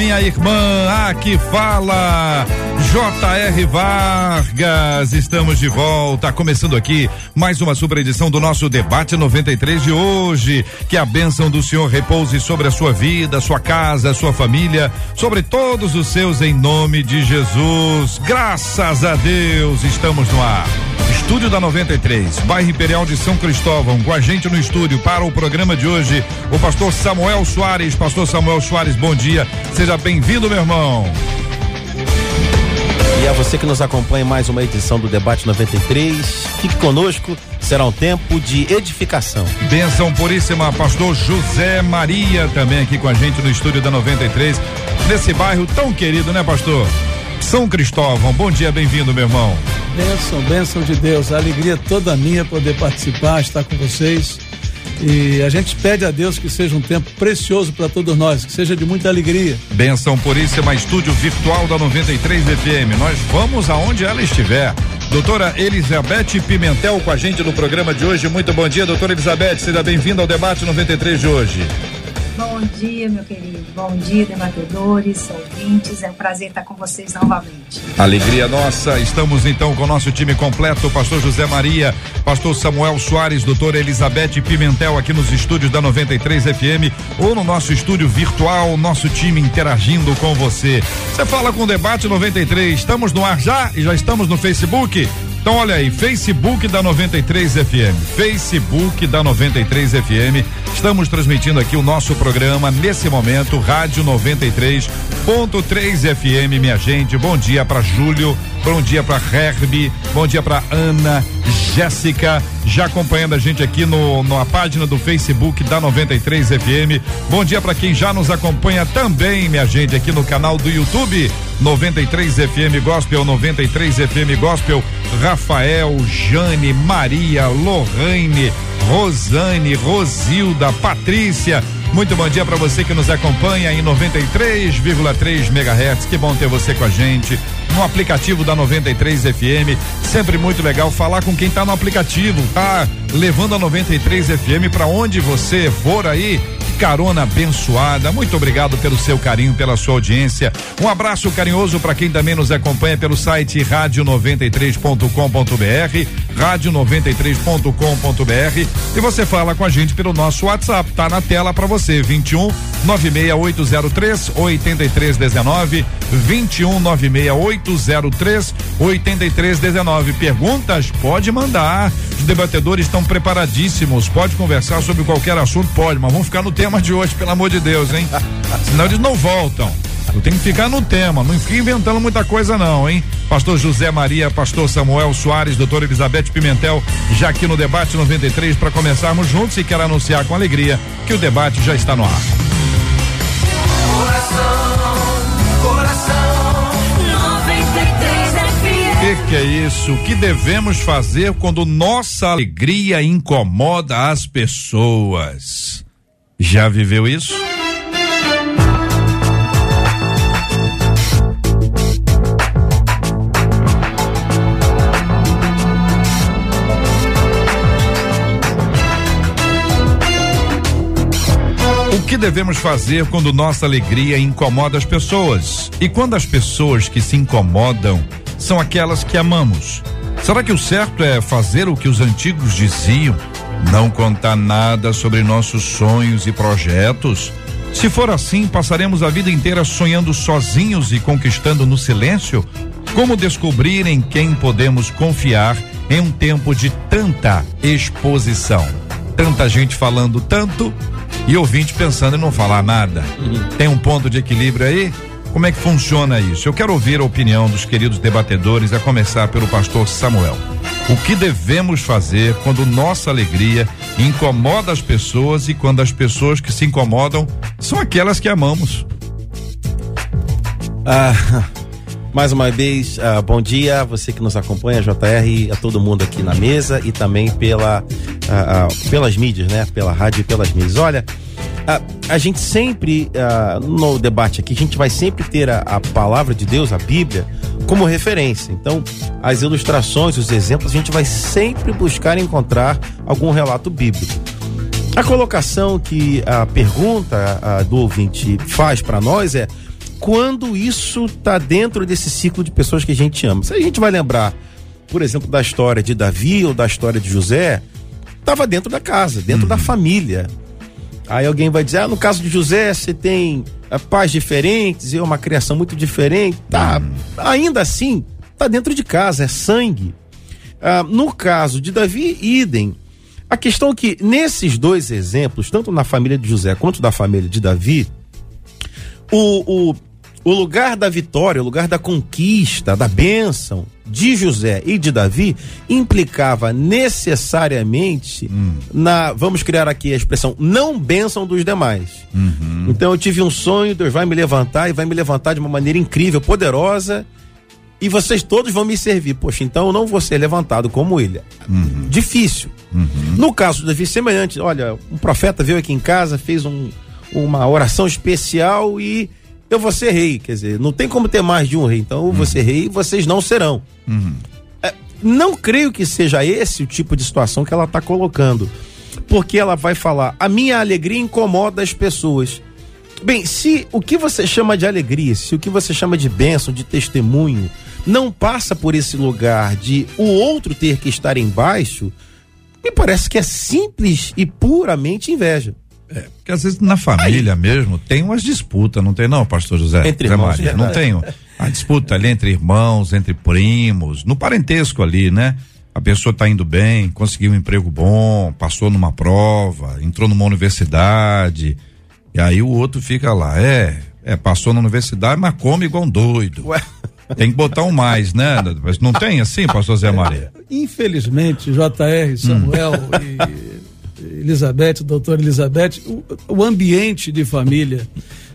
minha irmã. Aqui fala J.R. Vargas, estamos de volta, começando aqui mais uma super edição do nosso debate 93 de hoje. Que a bênção do Senhor repouse sobre a sua vida, sua casa, sua família, sobre todos os seus em nome de Jesus. Graças a Deus, estamos no ar. Estúdio da 93, bairro Imperial de São Cristóvão, com a gente no estúdio para o programa de hoje, o pastor Samuel Soares. Pastor Samuel Soares, bom dia. Seja bem-vindo, meu irmão. E a você que nos acompanha em mais uma edição do Debate 93, fique conosco, será um tempo de edificação. Benção puríssima, pastor José Maria, também aqui com a gente no estúdio da 93, nesse bairro tão querido, né, pastor? São Cristóvão, bom dia, bem-vindo, meu irmão. Bênção, bênção de Deus, a alegria toda minha poder participar, estar com vocês. E a gente pede a Deus que seja um tempo precioso para todos nós, que seja de muita alegria. Benção Puríssima, estúdio virtual da 93 FM. Nós vamos aonde ela estiver. Doutora Elizabeth Pimentel com a gente no programa de hoje. Muito bom dia, doutora Elizabeth. Seja bem-vinda ao debate 93 de hoje. Bom dia, meu querido. Bom dia, debatedores, ouvintes. É um prazer estar com vocês novamente. Alegria nossa. Estamos então com o nosso time completo: Pastor José Maria, Pastor Samuel Soares, Doutora Elizabeth Pimentel aqui nos estúdios da 93 FM ou no nosso estúdio virtual, nosso time interagindo com você. Você fala com o Debate 93. Estamos no ar já e já estamos no Facebook. Então olha aí, Facebook da 93 FM, Facebook da 93 FM. Estamos transmitindo aqui o nosso programa nesse momento, Rádio 93.3 FM, minha gente. Bom dia para Júlio, bom dia para Herbie, bom dia para Ana, Jéssica, já acompanhando a gente aqui no na página do Facebook da 93 FM. Bom dia para quem já nos acompanha também, minha gente, aqui no canal do YouTube 93 FM Gospel, 93 FM Gospel. Rafael, Jane, Maria, Lorraine, Rosane, Rosilda, Patrícia. Muito bom dia para você que nos acompanha em 93,3 MHz. Que bom ter você com a gente no aplicativo da 93 FM. Sempre muito legal falar com quem tá no aplicativo, tá levando a 93 FM para onde você for aí carona abençoada. Muito obrigado pelo seu carinho, pela sua audiência. Um abraço carinhoso para quem também nos acompanha pelo site rádio93.com.br, rádio93.com.br e você fala com a gente pelo nosso WhatsApp, tá na tela para você, 21 96803 8319, 21 96803 8319. Perguntas? Pode mandar. Os debatedores estão preparadíssimos. Pode conversar sobre qualquer assunto? Pode, mas vamos ficar no tema de hoje, pelo amor de Deus, hein? Senão eles não voltam. Eu tenho que ficar no tema, não fique inventando muita coisa não, hein? Pastor José Maria, Pastor Samuel Soares, Doutora Elizabeth Pimentel, já aqui no debate 93 para começarmos juntos e quero anunciar com alegria que o debate já está no ar. que, que é isso? O que devemos fazer quando nossa alegria incomoda as pessoas? Já viveu isso? Que devemos fazer quando nossa alegria incomoda as pessoas? E quando as pessoas que se incomodam são aquelas que amamos. Será que o certo é fazer o que os antigos diziam? Não contar nada sobre nossos sonhos e projetos? Se for assim, passaremos a vida inteira sonhando sozinhos e conquistando no silêncio? Como descobrir em quem podemos confiar em um tempo de tanta exposição? Tanta gente falando tanto e ouvinte pensando em não falar nada. Tem um ponto de equilíbrio aí? Como é que funciona isso? Eu quero ouvir a opinião dos queridos debatedores, a começar pelo pastor Samuel. O que devemos fazer quando nossa alegria incomoda as pessoas e quando as pessoas que se incomodam são aquelas que amamos? Ah, mais uma vez, ah, bom dia, você que nos acompanha, JR, a todo mundo aqui na mesa e também pela, ah, ah, pelas mídias, né? Pela rádio e pelas mídias. Olha, a gente sempre, no debate aqui, a gente vai sempre ter a, a palavra de Deus, a Bíblia, como referência. Então, as ilustrações, os exemplos, a gente vai sempre buscar encontrar algum relato bíblico. A colocação que a pergunta a, do ouvinte faz para nós é quando isso está dentro desse ciclo de pessoas que a gente ama. Se a gente vai lembrar, por exemplo, da história de Davi ou da história de José, estava dentro da casa, dentro uhum. da família. Aí alguém vai dizer, ah, no caso de José, você tem uh, pais diferentes, é uma criação muito diferente. Tá, uhum. ainda assim, tá dentro de casa, é sangue. Uh, no caso de Davi, idem. A questão é que nesses dois exemplos, tanto na família de José quanto da família de Davi, o, o, o lugar da vitória, o lugar da conquista, da bênção de José e de Davi implicava necessariamente hum. na, vamos criar aqui a expressão, não bênção dos demais. Uhum. Então eu tive um sonho, Deus vai me levantar e vai me levantar de uma maneira incrível, poderosa, e vocês todos vão me servir. Poxa, então eu não vou ser levantado como ele. Uhum. Difícil. Uhum. No caso de Davi, semelhante. Olha, um profeta veio aqui em casa, fez um, uma oração especial e eu vou ser rei. Quer dizer, não tem como ter mais de um rei. Então eu vou ser rei e vocês não serão. Uhum. É, não creio que seja esse o tipo de situação que ela está colocando. Porque ela vai falar: a minha alegria incomoda as pessoas. Bem, se o que você chama de alegria, se o que você chama de bênção, de testemunho, não passa por esse lugar de o outro ter que estar embaixo, me parece que é simples e puramente inveja. É, porque às vezes na família Aí. mesmo tem umas disputas, não tem não, pastor José? Entre Zé irmãos. Maria, não tem a disputa ali entre irmãos, entre primos, no parentesco ali, né? A pessoa está indo bem, conseguiu um emprego bom, passou numa prova, entrou numa universidade, e aí o outro fica lá, é, é, passou na universidade, mas come igual um doido. Ué. Tem que botar um mais, né? Mas não tem assim, pastor Zé Maria? Infelizmente, JR, Samuel hum. e Elizabeth, doutora Elizabeth, o, o ambiente de família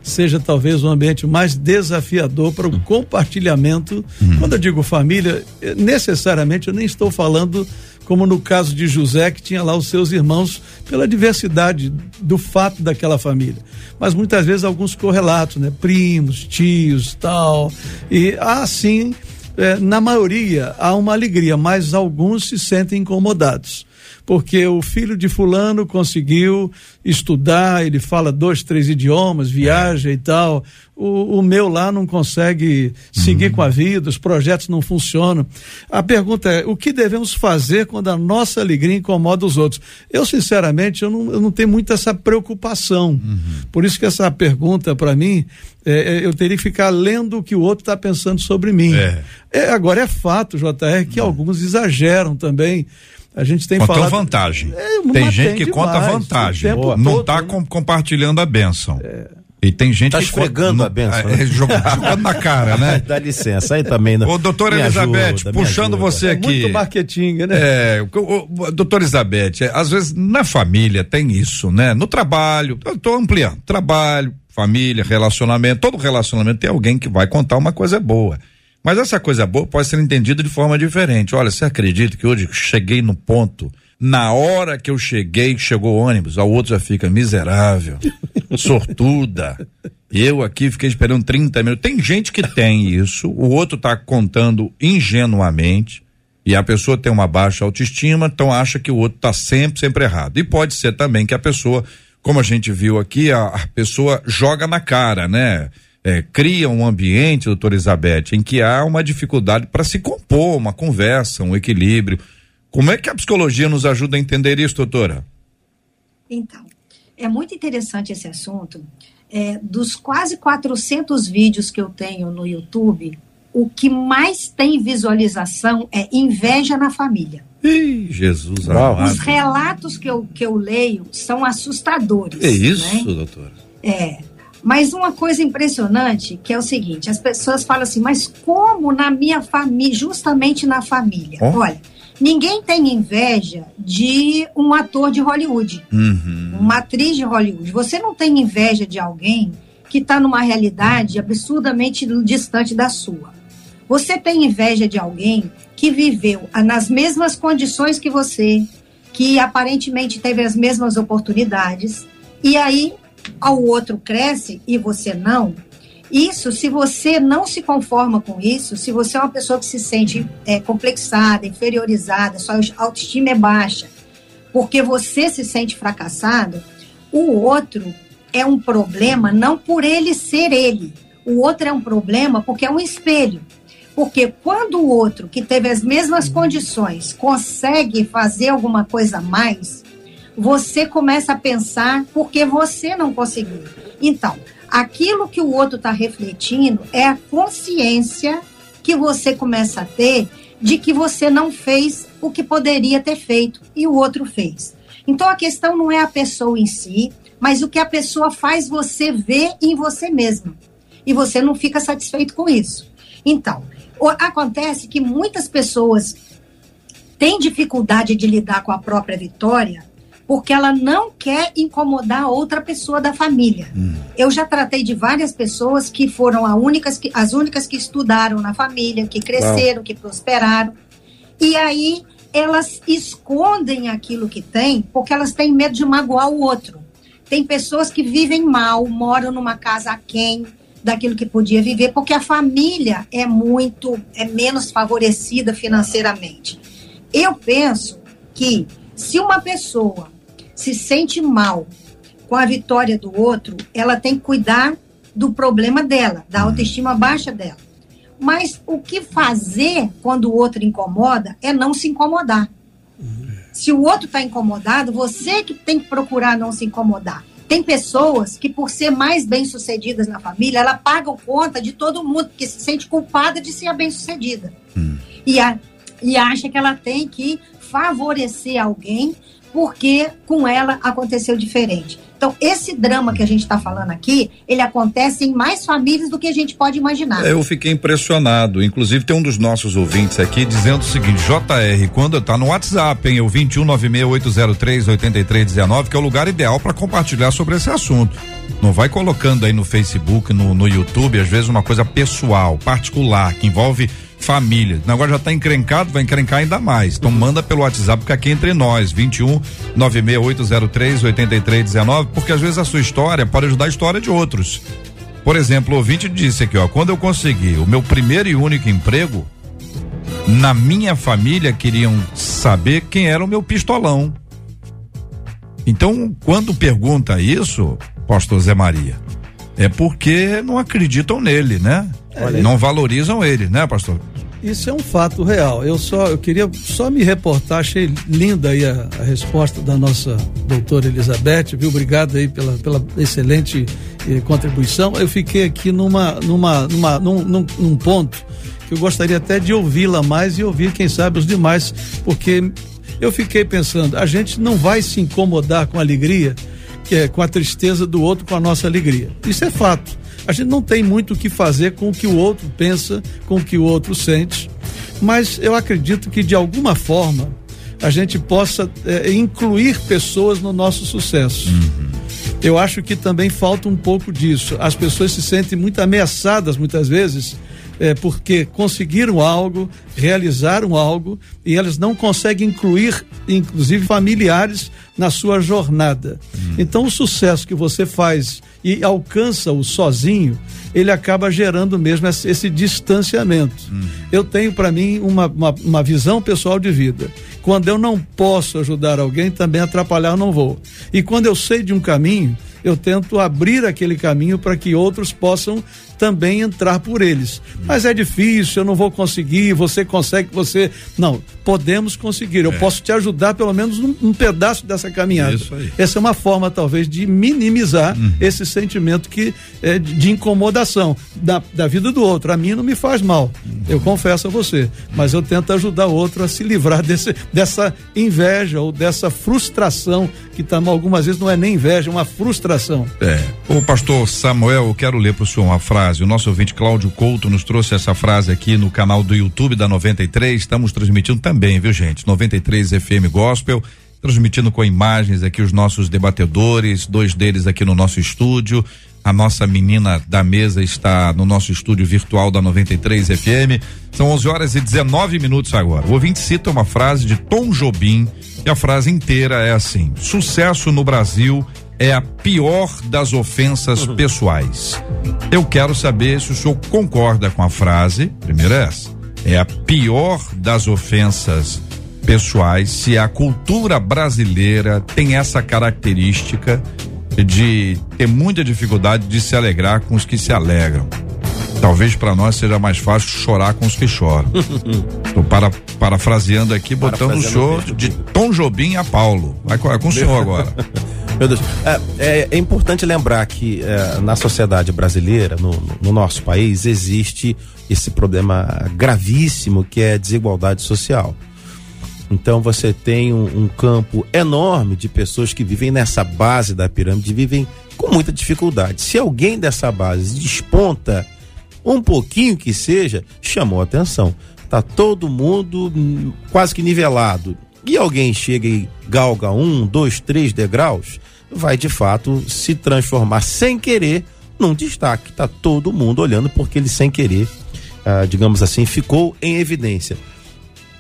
seja talvez o ambiente mais desafiador para o compartilhamento. Hum. Quando eu digo família, necessariamente eu nem estou falando como no caso de José, que tinha lá os seus irmãos, pela diversidade do fato daquela família. Mas muitas vezes alguns correlatos, né? Primos, tios, tal. E assim, é, na maioria há uma alegria, mas alguns se sentem incomodados porque o filho de fulano conseguiu estudar, ele fala dois, três idiomas, viaja e tal. O, o meu lá não consegue seguir uhum. com a vida, os projetos não funcionam. A pergunta é: o que devemos fazer quando a nossa alegria incomoda os outros? Eu, sinceramente, eu não, eu não tenho muito essa preocupação. Uhum. Por isso que essa pergunta, para mim, é, é, eu teria que ficar lendo o que o outro está pensando sobre mim. É. É, agora, é fato, JR, que uhum. alguns exageram também. A gente tem falado. vantagem. É, tem gente que demais, conta vantagem. Não está né? com, compartilhando a benção. É. E tem gente tá que esfregando a benção. É, né? jogando na cara, né? Dá licença, aí também não. Ô, doutora Elizabeth, ajuda, puxando você aqui. É muito marketing, né? É, o, o, doutora Elizabeth, é, às vezes na família tem isso, né? No trabalho, eu tô ampliando, trabalho, família, relacionamento, todo relacionamento tem alguém que vai contar uma coisa boa. Mas essa coisa boa pode ser entendida de forma diferente. Olha, você acredita que hoje cheguei no ponto, na hora que eu cheguei, chegou o ônibus, o outro já fica miserável, sortuda. Eu aqui fiquei esperando 30 minutos. Tem gente que tem isso, o outro está contando ingenuamente, e a pessoa tem uma baixa autoestima, então acha que o outro está sempre, sempre errado. E pode ser também que a pessoa, como a gente viu aqui, a, a pessoa joga na cara, né? É, cria um ambiente, doutora Elizabeth, em que há uma dificuldade para se compor uma conversa, um equilíbrio. Como é que a psicologia nos ajuda a entender isso, doutora? Então, é muito interessante esse assunto. É, dos quase 400 vídeos que eu tenho no YouTube, o que mais tem visualização é inveja na família. Ih, Jesus amado. Os relatos que eu, que eu leio são assustadores. É isso, né? doutora? É. Mas uma coisa impressionante que é o seguinte: as pessoas falam assim, mas como na minha família, justamente na família? Oh. Olha, ninguém tem inveja de um ator de Hollywood, uhum. uma atriz de Hollywood. Você não tem inveja de alguém que está numa realidade absurdamente distante da sua. Você tem inveja de alguém que viveu nas mesmas condições que você, que aparentemente teve as mesmas oportunidades, e aí ao outro cresce e você não. Isso, se você não se conforma com isso, se você é uma pessoa que se sente é, complexada, inferiorizada, sua autoestima é baixa, porque você se sente fracassado, o outro é um problema não por ele ser ele. O outro é um problema porque é um espelho. Porque quando o outro, que teve as mesmas condições, consegue fazer alguma coisa a mais, você começa a pensar porque você não conseguiu. Então, aquilo que o outro está refletindo é a consciência que você começa a ter de que você não fez o que poderia ter feito e o outro fez. Então, a questão não é a pessoa em si, mas o que a pessoa faz você ver em você mesma. E você não fica satisfeito com isso. Então, Acontece que muitas pessoas têm dificuldade de lidar com a própria vitória porque ela não quer incomodar outra pessoa da família. Hum. Eu já tratei de várias pessoas que foram as únicas que, as únicas que estudaram na família, que cresceram, que prosperaram. E aí elas escondem aquilo que têm porque elas têm medo de magoar o outro. Tem pessoas que vivem mal, moram numa casa a quem daquilo que podia viver, porque a família é muito, é menos favorecida financeiramente. Eu penso que se uma pessoa se sente mal com a vitória do outro, ela tem que cuidar do problema dela, da uhum. autoestima baixa dela. Mas o que fazer quando o outro incomoda é não se incomodar. Uhum. Se o outro está incomodado, você que tem que procurar não se incomodar. Tem pessoas que, por ser mais bem-sucedidas na família, ela paga conta de todo mundo, porque se sente culpada de ser bem-sucedida. Hum. E, a, e acha que ela tem que favorecer alguém porque com ela aconteceu diferente. Então, esse drama que a gente está falando aqui, ele acontece em mais famílias do que a gente pode imaginar. Eu fiquei impressionado. Inclusive, tem um dos nossos ouvintes aqui dizendo o seguinte: JR, quando está no WhatsApp, hein, o 21968038319, que é o lugar ideal para compartilhar sobre esse assunto. Não vai colocando aí no Facebook, no, no YouTube, às vezes uma coisa pessoal, particular, que envolve família. Negócio já está encrencado, vai encrencar ainda mais. Então manda pelo WhatsApp, porque aqui entre nós, 21 96803 8319, porque às vezes a sua história pode ajudar a história de outros. Por exemplo, o ouvinte disse aqui, ó, quando eu consegui o meu primeiro e único emprego, na minha família queriam saber quem era o meu pistolão. Então, quando pergunta isso, pastor Zé Maria, é porque não acreditam nele, né? É, não valorizam ele, né, pastor? Isso é um fato real. Eu só eu queria só me reportar, achei linda aí a, a resposta da nossa doutora Elizabeth, viu? Obrigado aí pela, pela excelente eh, contribuição. Eu fiquei aqui numa, numa, numa, num, num, num ponto que eu gostaria até de ouvi-la mais e ouvir, quem sabe, os demais, porque eu fiquei pensando, a gente não vai se incomodar com a alegria, que é com a tristeza do outro, com a nossa alegria. Isso é fato. A gente não tem muito o que fazer com o que o outro pensa, com o que o outro sente, mas eu acredito que de alguma forma a gente possa é, incluir pessoas no nosso sucesso. Eu acho que também falta um pouco disso. As pessoas se sentem muito ameaçadas muitas vezes é, porque conseguiram algo, realizaram algo e elas não conseguem incluir, inclusive, familiares na sua jornada. Hum. Então, o sucesso que você faz e alcança-o sozinho, ele acaba gerando mesmo esse, esse distanciamento. Hum. Eu tenho para mim uma, uma, uma visão pessoal de vida. Quando eu não posso ajudar alguém, também atrapalhar não vou. E quando eu sei de um caminho, eu tento abrir aquele caminho para que outros possam também entrar por eles. Mas é difícil, eu não vou conseguir, você consegue, você. Não, podemos conseguir. Eu é. posso te ajudar pelo menos num, num pedaço dessa caminhada. Essa é uma forma, talvez, de minimizar uhum. esse sentimento que é, de incomodação da, da vida do outro. A mim não me faz mal, uhum. eu confesso a você. Mas eu tento ajudar o outro a se livrar desse, dessa inveja ou dessa frustração, que tá, algumas vezes não é nem inveja, é uma frustração. É. O pastor Samuel, eu quero ler para o senhor uma frase. O nosso ouvinte Cláudio Couto nos trouxe essa frase aqui no canal do YouTube da 93. Estamos transmitindo também também, viu, gente? 93 FM Gospel, transmitindo com imagens aqui os nossos debatedores, dois deles aqui no nosso estúdio. A nossa menina da mesa está no nosso estúdio virtual da 93 FM. São 11 horas e 19 minutos agora. O ouvinte cita uma frase de Tom Jobim e a frase inteira é assim: Sucesso no Brasil é a pior das ofensas uhum. pessoais. Eu quero saber se o senhor concorda com a frase. Primeiro é essa. É a pior das ofensas pessoais se a cultura brasileira tem essa característica de ter muita dificuldade de se alegrar com os que se alegram. Talvez para nós seja mais fácil chorar com os que choram. Estou para, parafraseando aqui, botando o senhor de Tom Jobim a Paulo. Vai com, com o senhor agora. Meu Deus. É, é, é importante lembrar que é, na sociedade brasileira, no, no, nosso país, existe esse problema gravíssimo que é a desigualdade social. Então você tem um, um campo enorme de pessoas que vivem nessa base da pirâmide, vivem com muita dificuldade. Se alguém dessa base desponta um pouquinho que seja, chamou atenção. Tá todo mundo hum, quase que nivelado. E alguém chega e galga um, dois, três degraus, vai de fato se transformar sem querer num destaque. Tá todo mundo olhando porque ele sem querer, ah, digamos assim, ficou em evidência.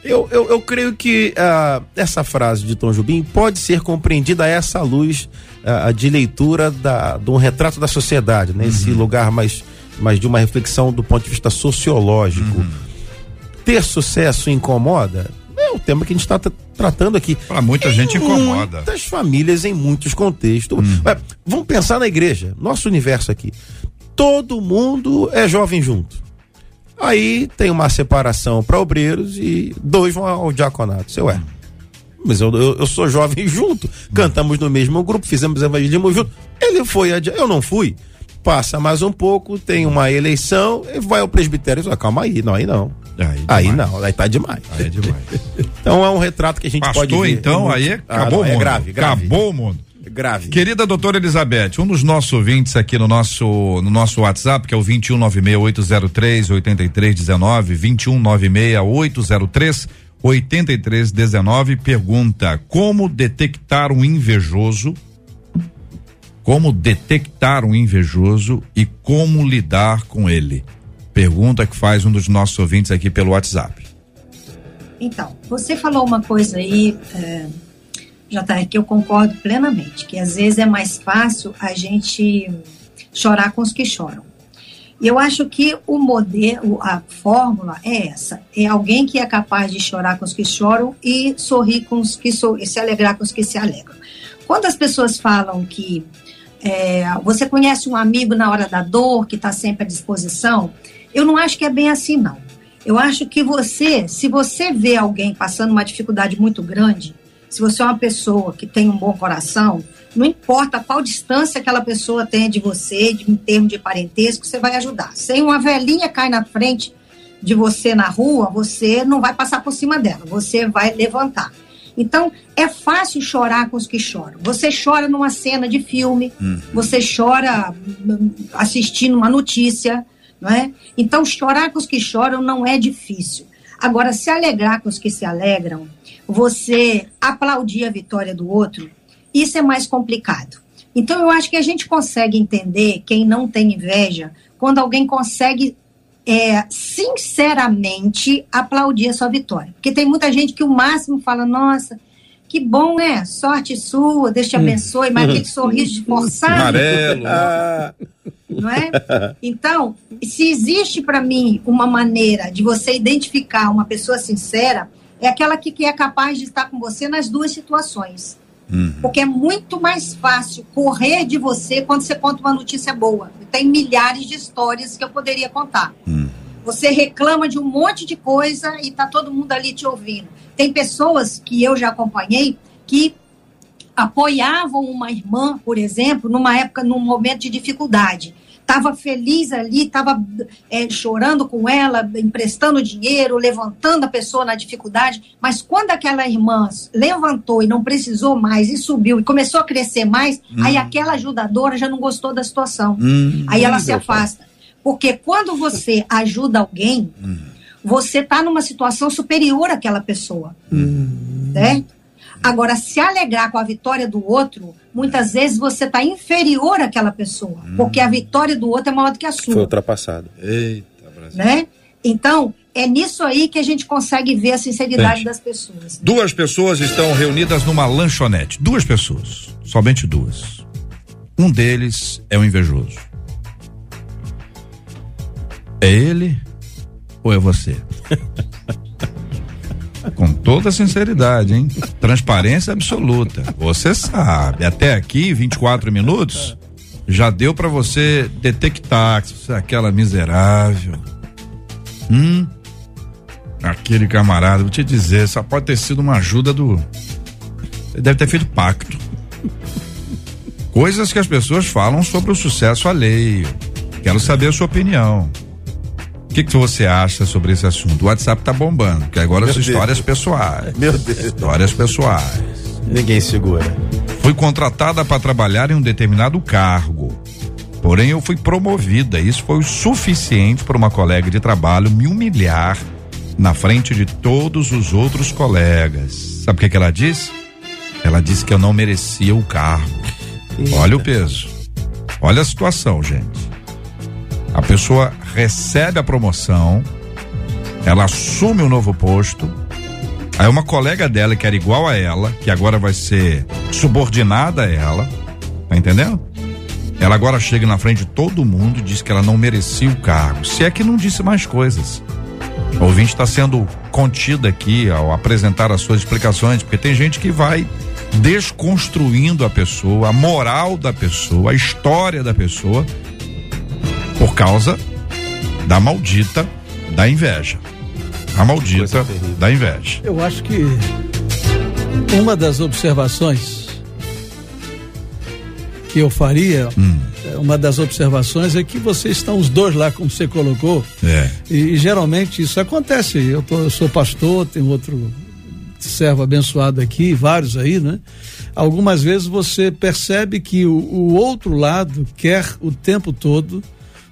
Eu, eu, eu creio que uh, essa frase de Tom Jubim pode ser compreendida a essa luz uh, de leitura da, de um retrato da sociedade, nesse né? uhum. lugar mais, mais de uma reflexão do ponto de vista sociológico. Uhum. Ter sucesso incomoda? É o tema que a gente está tratando aqui. Para muita em gente incomoda. Muitas famílias, em muitos contextos. Uhum. vamos pensar na igreja, nosso universo aqui. Todo mundo é jovem junto. Aí tem uma separação para obreiros e dois vão ao diaconato. Seu é. Mas eu, eu, eu, sou jovem junto. Cantamos no mesmo grupo, fizemos evangelismo junto. Ele foi, eu não fui. Passa mais um pouco, tem uma eleição, vai ao presbitério. Fala, Calma aí, não, aí não. Aí, aí não, aí tá demais. Aí é demais. então é um retrato que a gente Pastor, pode ver. então, aí é ah, acabou ah, não, o é mundo. É grave, grave. Acabou o mundo grave. Querida doutora Elizabeth, um dos nossos ouvintes aqui no nosso, no nosso WhatsApp, que é o 2196-803-8319, 2196-803 8319 pergunta: Como detectar um invejoso? Como detectar um invejoso e como lidar com ele? Pergunta que faz um dos nossos ouvintes aqui pelo WhatsApp. Então, você falou uma coisa aí. É que eu concordo plenamente, que às vezes é mais fácil a gente chorar com os que choram. E eu acho que o modelo, a fórmula é essa: é alguém que é capaz de chorar com os que choram e sorrir com os que so, se alegrar com os que se alegram. Quando as pessoas falam que é, você conhece um amigo na hora da dor que está sempre à disposição, eu não acho que é bem assim não. Eu acho que você, se você vê alguém passando uma dificuldade muito grande, se você é uma pessoa que tem um bom coração, não importa qual distância aquela pessoa tenha de você, de, em termos de parentesco, você vai ajudar. Se uma velhinha cai na frente de você na rua, você não vai passar por cima dela, você vai levantar. Então, é fácil chorar com os que choram. Você chora numa cena de filme, uhum. você chora hum, assistindo uma notícia, não é? Então, chorar com os que choram não é difícil. Agora, se alegrar com os que se alegram, você aplaudir a vitória do outro, isso é mais complicado. Então, eu acho que a gente consegue entender quem não tem inveja quando alguém consegue é, sinceramente aplaudir a sua vitória. Porque tem muita gente que o máximo fala, nossa, que bom, né? Sorte sua, Deus te hum. abençoe, mas aquele sorriso forçado. Amarelo. Não é? Então, se existe para mim uma maneira de você identificar uma pessoa sincera, é aquela que, que é capaz de estar com você nas duas situações. Uhum. Porque é muito mais fácil correr de você quando você conta uma notícia boa. Tem milhares de histórias que eu poderia contar. Uhum. Você reclama de um monte de coisa e tá todo mundo ali te ouvindo. Tem pessoas que eu já acompanhei que apoiavam uma irmã, por exemplo, numa época, num momento de dificuldade estava feliz ali, estava é, chorando com ela, emprestando dinheiro, levantando a pessoa na dificuldade, mas quando aquela irmã levantou e não precisou mais e subiu e começou a crescer mais, hum. aí aquela ajudadora já não gostou da situação. Hum, aí ela se afasta. Porque quando você ajuda alguém, hum. você está numa situação superior àquela pessoa. Hum. Agora, se alegrar com a vitória do outro, muitas vezes você está inferior àquela pessoa, hum. porque a vitória do outro é maior do que a sua. Foi ultrapassado. Eita, Brasil. Né? Então, é nisso aí que a gente consegue ver a sinceridade das pessoas. Duas pessoas estão reunidas numa lanchonete. Duas pessoas. Somente duas. Um deles é o invejoso. É ele ou é você? Com toda sinceridade, hein? Transparência absoluta. Você sabe, até aqui, 24 minutos, já deu para você detectar que você é aquela miserável. Hum? Aquele camarada, vou te dizer, só pode ter sido uma ajuda do. Ele deve ter feito pacto. Coisas que as pessoas falam sobre o sucesso alheio. Quero saber a sua opinião que, que você acha sobre esse assunto? O WhatsApp tá bombando, que agora são histórias pessoais. Meu Deus. Histórias pessoais. Ninguém segura. Fui contratada para trabalhar em um determinado cargo. Porém, eu fui promovida. Isso foi o suficiente para uma colega de trabalho me humilhar na frente de todos os outros colegas. Sabe o que, que ela disse? Ela disse que eu não merecia o cargo. Eita. Olha o peso. Olha a situação, gente. A pessoa recebe a promoção, ela assume o um novo posto. Aí uma colega dela que era igual a ela, que agora vai ser subordinada a ela, tá entendendo? Ela agora chega na frente de todo mundo e diz que ela não merecia o cargo. Se é que não disse mais coisas. O ouvinte está sendo contido aqui ao apresentar as suas explicações, porque tem gente que vai desconstruindo a pessoa, a moral da pessoa, a história da pessoa, por causa da maldita da inveja. A maldita da inveja. Eu acho que uma das observações que eu faria, hum. É, uma das observações é que vocês estão os dois lá, como você colocou. É. E, e geralmente isso acontece. Eu, tô, eu sou pastor, tem outro servo abençoado aqui, vários aí, né? Algumas vezes você percebe que o, o outro lado quer o tempo todo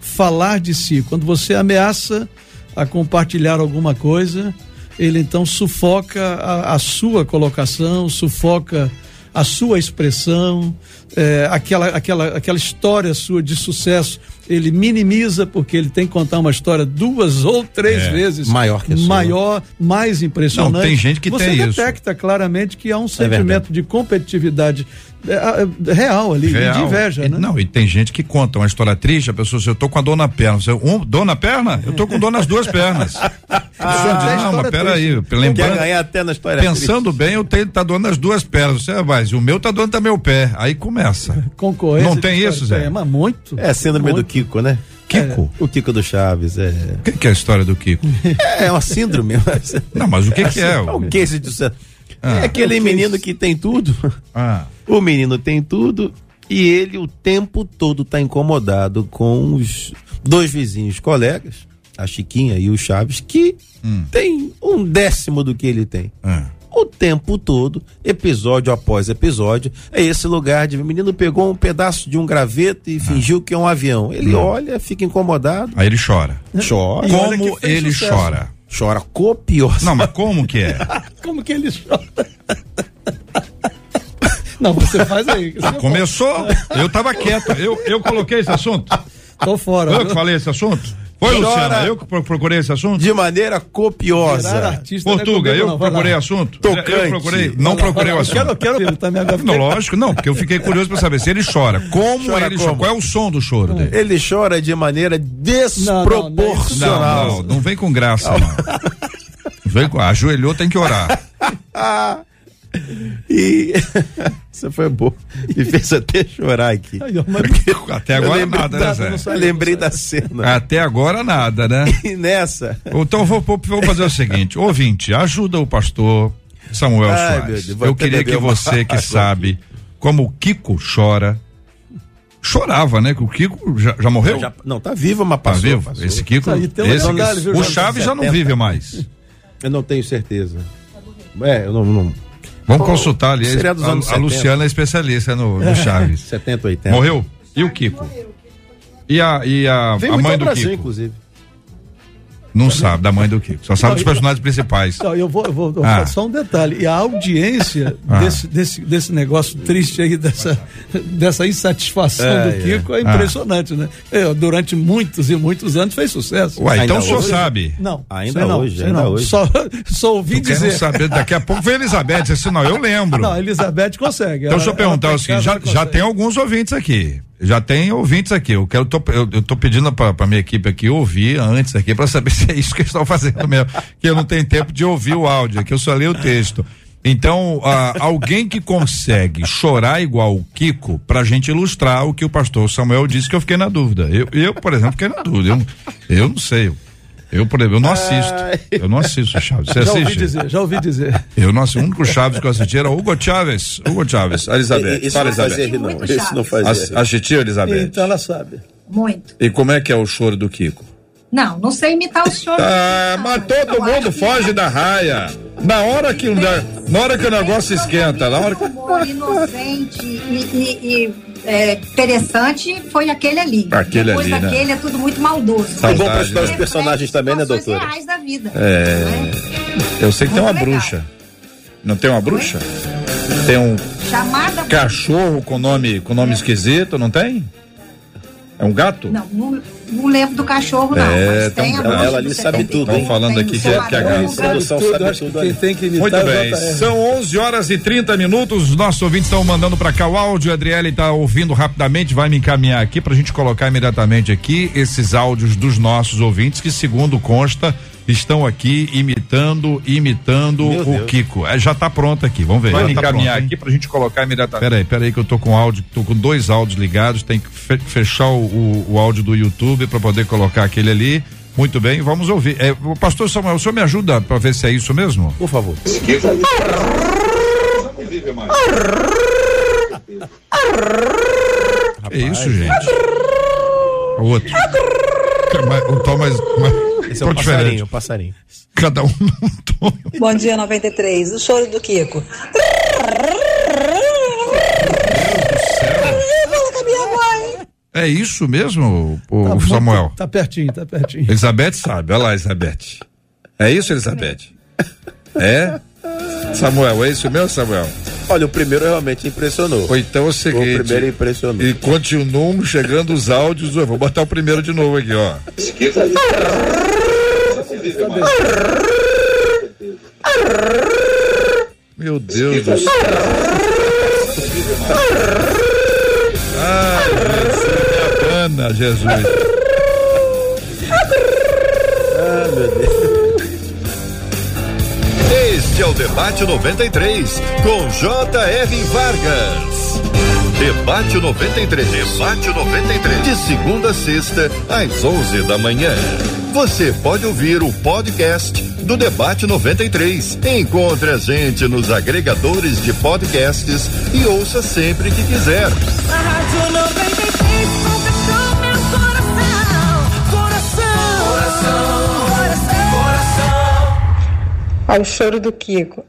falar de si. Quando você ameaça a compartilhar alguma coisa, ele então sufoca a, a sua colocação, sufoca a sua expressão, é, aquela, aquela, aquela história sua de sucesso, ele minimiza porque ele tem que contar uma história duas ou três é, vezes maior que a sua. maior, mais impressionante. Não, tem gente que Você tem isso. Você detecta claramente que há um é sentimento é de competitividade é, é, real ali, real. de inveja, né? Não, e tem gente que conta uma história triste, a pessoa, eu tô com a dor na perna, você, um, dor na perna? Eu tô com dor nas duas pernas. ah, não, mas peraí, lembrando, Quer ganhar até na história pensando triste. bem, eu tenho, tá doendo nas duas pernas, você vai, o meu tá doendo também o pé, aí começa. Concorrência. Não tem isso, Zé? É, mas muito. É síndrome muito. do Kiko, né? Kiko? É, o Kiko do Chaves, é. O que, que, é a história do Kiko? é, é uma síndrome. Mas... Não, mas o que, que é? O que é esse ah, é aquele menino que tem tudo. Ah. O menino tem tudo e ele o tempo todo está incomodado com os dois vizinhos colegas, a Chiquinha e o Chaves, que hum. tem um décimo do que ele tem. Ah. O tempo todo, episódio após episódio, é esse lugar de o menino pegou um pedaço de um graveto e ah. fingiu que é um avião. Ele hum. olha, fica incomodado. Aí ele chora. Chora. Como ele sucesso. chora? chora copiosa. Não, mas como que é? como que ele chora? Não, você faz aí. Você Começou, eu tava quieto. Eu, eu coloquei esse assunto. Tô fora. Eu que falei esse assunto? Foi, Luciana? Eu que procurei esse assunto? De maneira copiosa. Portuga, eu que procurei assunto? Tocante. Eu procurei, não procurei o assunto. Quero, quero, ele tá me não, lógico, não, porque eu fiquei curioso pra saber se ele chora. Como chora ele como? chora? Qual é o som do choro dele? Ele chora de maneira desproporcional. Não, não, não vem com graça, não. Vem com, ajoelhou, tem que orar. E isso foi bom. Me fez até chorar aqui. até agora nada, né, Zé? Eu lembrei da cena. Até agora nada, né? E nessa. Então vou, vou fazer o seguinte: ouvinte, ajuda o pastor Samuel Ai, Soares. Deus, Eu queria que você que sabe como o Kiko chora. Chorava, né? Que o Kiko já, já morreu? Já, não, tá vivo, mas passou. Tá vivo? Passou. Esse Kiko. Esse, o Chaves já não vive mais. Eu não tenho certeza. É, eu não, não Vamos consultar ali. A, a, a Luciana é especialista no, no Chaves. 70, 80. Morreu? E o Kiko? E a, e a, a mãe do Brasil, Kiko? inclusive. Não sabe da mãe do Kiko. Só sabe Não, dos eu- personagens principais. Não, eu vou, eu vou, eu Ah. falar só um detalhe. E a audiência Ah. desse, desse, desse negócio triste aí, dessa, dessa insatisfação É, do Kiko, é, Ah. impressionante, né? É, durante muitos e muitos anos fez sucesso. Ué, então Ainda o senhor hoje? sabe. Não, Ainda não, hoje, ainda não. hoje. Só, só ouvi Eu quero dizer. saber, daqui a pouco vem a Elizabeth, assim, não, eu lembro. Não, a Elizabeth consegue. Então, Ela- deixa eu perguntar o seguinte: já, já tem alguns ouvintes aqui. Já tem ouvintes aqui. Eu quero, tô, eu, eu tô pedindo pra minha equipe aqui ouvir antes aqui pra saber se é isso que eles estão fazendo mesmo. Que eu não tenho tempo de ouvir o áudio, aqui eu só leio o texto. Então, alguém que consegue chorar igual o Kiko, pra gente ilustrar o que o pastor Samuel disse que eu fiquei na dúvida. Eu, eu por exemplo, fiquei na dúvida. Eu, eu não sei. Eu, por exemplo, eu não assisto. Eu não assisto Chaves. Você Já ouvi assiste? dizer, já ouvi dizer. Eu não assisto. O único Chaves que eu assisti era Hugo Chaves. Hugo Chaves. Elizabeth. Isso Fala, não fazia Elizabeth. rir, não. Muito Isso não fazia rir. Assistiu, Elizabeth? Então ela sabe. Muito. E como é que é o choro do Kiko? Não, não sei imitar o senhor. Ah, mas todo Eu mundo acho que foge da raia. Na hora que, o ne- na hora que o negócio esquenta, na hora que... humor inocente e, e- e, é, interessante foi aquele ali. Aquele Depois ali, né? daquele é tudo muito maldoso. É bom para estudar os né? personagens também, né, doutora? reais da vida. É. né? Eu sei que tem uma Muito legal. bruxa. Não tem uma bruxa? Tem um Chamada. cachorro com nome, com nome esquisito, não tem? É um gato? Não, não, não lembro do cachorro, não. É, mas tem então, a ela ali sabe 71, tudo, hein? falando aqui que é- que né? Produção Tudo, sabe que tudo quem ali. tem que Muito é bem, são 11 horas e 30 minutos. Os nossos ouvintes estão mandando para cá o áudio. A Adriele está ouvindo rapidamente, vai me encaminhar aqui para a gente colocar imediatamente aqui esses áudios dos nossos ouvintes que, segundo consta, estão aqui imitando, imitando Meu o Deus. Kiko. É, já está pronto aqui, vamos ver. Vai tá encaminhar pronto, aqui para a gente colocar imediatamente. Peraí, peraí que eu tô com áudio, tô com dois áudios ligados, tem que fe- fechar o, o, o áudio do YouTube para poder colocar aquele ali. Muito bem, vamos ouvir. É, o pastor Samuel, o senhor me ajuda para ver se é isso mesmo? Por favor. É isso, gente. O outro. Um tom mais. Esse é diferente. passarinho, o passarinho. Cada um num tom. Bom dia 93, o choro do Kiko. Fala com a minha mãe. É isso mesmo, o, Tá Samuel? Tá pertinho, tá pertinho. Elizabeth sabe. Olha lá, Elizabeth. É isso, Elizabeth? É? Samuel, é isso mesmo, Samuel? Olha, o primeiro realmente impressionou. Ou então é o seguinte. O primeiro impressionou. E continuam chegando os áudios. Vou botar o primeiro de novo aqui, ó. Meu Deus do céu. Ah, Ana, Jesus. Ah, meu Deus. Este é o Debate 93, com J.R. Vargas. Debate 93. Debate 93. De segunda a sexta, às 11 da manhã. Você pode ouvir o podcast do Debate 93. Encontre a gente nos agregadores de podcasts e ouça sempre que quiser. A Olha o choro do Kiko.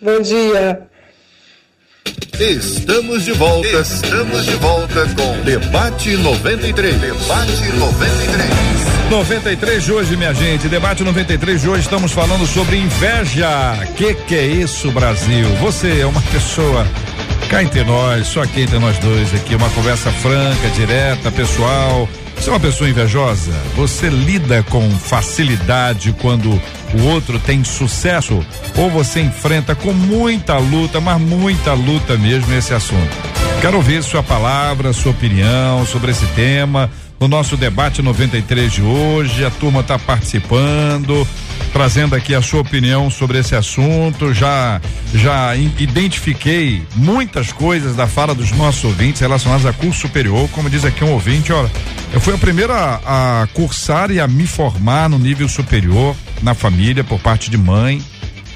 Bom dia. Estamos de volta. Estamos de volta com Debate 93. Debate 93. 93 de hoje, minha gente. Debate 93 de hoje estamos falando sobre inveja. Que que é isso, Brasil? Você é uma pessoa cá entre nós, só aqui entre nós dois aqui, uma conversa franca, direta, pessoal. Você é uma pessoa invejosa? Você lida com facilidade quando o outro tem sucesso? Ou você enfrenta com muita luta, mas muita luta mesmo esse assunto? Quero ouvir sua palavra, sua opinião sobre esse tema no nosso debate 93 de hoje. A turma está participando, trazendo aqui a sua opinião sobre esse assunto. Já já identifiquei muitas coisas da fala dos nossos ouvintes relacionadas a curso superior, como diz aqui um ouvinte, olha, eu fui a primeira a, a cursar e a me formar no nível superior na família por parte de mãe.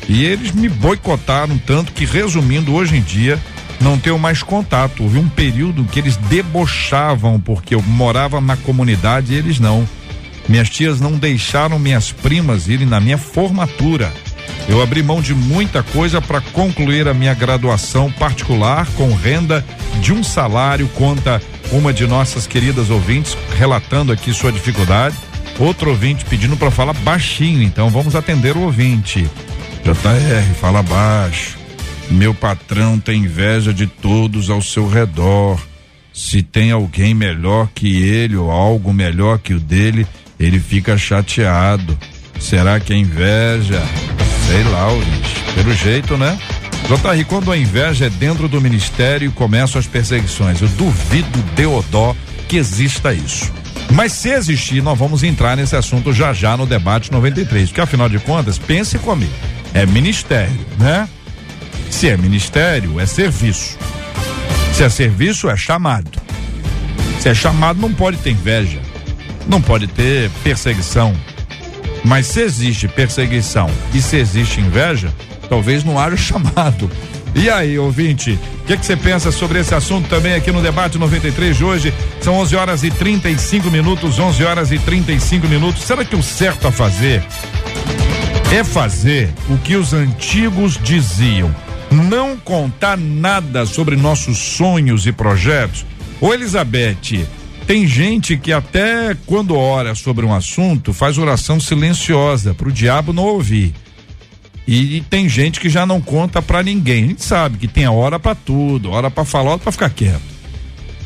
E eles me boicotaram tanto que, resumindo, hoje em dia não tenho mais contato. Houve um período que eles debochavam porque eu morava na comunidade e eles não. Minhas tias não deixaram minhas primas irem na minha formatura. Eu abri mão de muita coisa para concluir a minha graduação particular com renda de um salário, conta uma de nossas queridas ouvintes relatando aqui sua dificuldade. Outro ouvinte pedindo para falar baixinho, então vamos atender o ouvinte. JR, fala baixo. Meu patrão tem inveja de todos ao seu redor. Se tem alguém melhor que ele ou algo melhor que o dele, ele fica chateado. Será que é inveja? Sei lá, ouvinte. Pelo jeito, né? JR, quando a inveja é dentro do ministério, começam as perseguições. Eu duvido Deodó que exista isso. Mas se existir, nós vamos entrar nesse assunto já já no debate 93, porque afinal de contas, pense comigo, é ministério, né? Se é ministério, é serviço. Se é serviço, é chamado. Se é chamado, não pode ter inveja, não pode ter perseguição. Mas se existe perseguição e se existe inveja, talvez não haja chamado. E aí, ouvinte, o que, que você pensa sobre esse assunto também aqui no debate 93 de hoje? São 11 horas e 35 minutos, 11 horas e 35 minutos. Será que o certo a fazer é fazer o que os antigos diziam? Não contar nada sobre nossos sonhos e projetos? Ô Elizabeth, tem gente que até quando ora sobre um assunto faz oração silenciosa para o diabo não ouvir. E, e tem gente que já não conta pra ninguém. A gente sabe que tem hora pra tudo, hora pra falar, hora pra ficar quieto.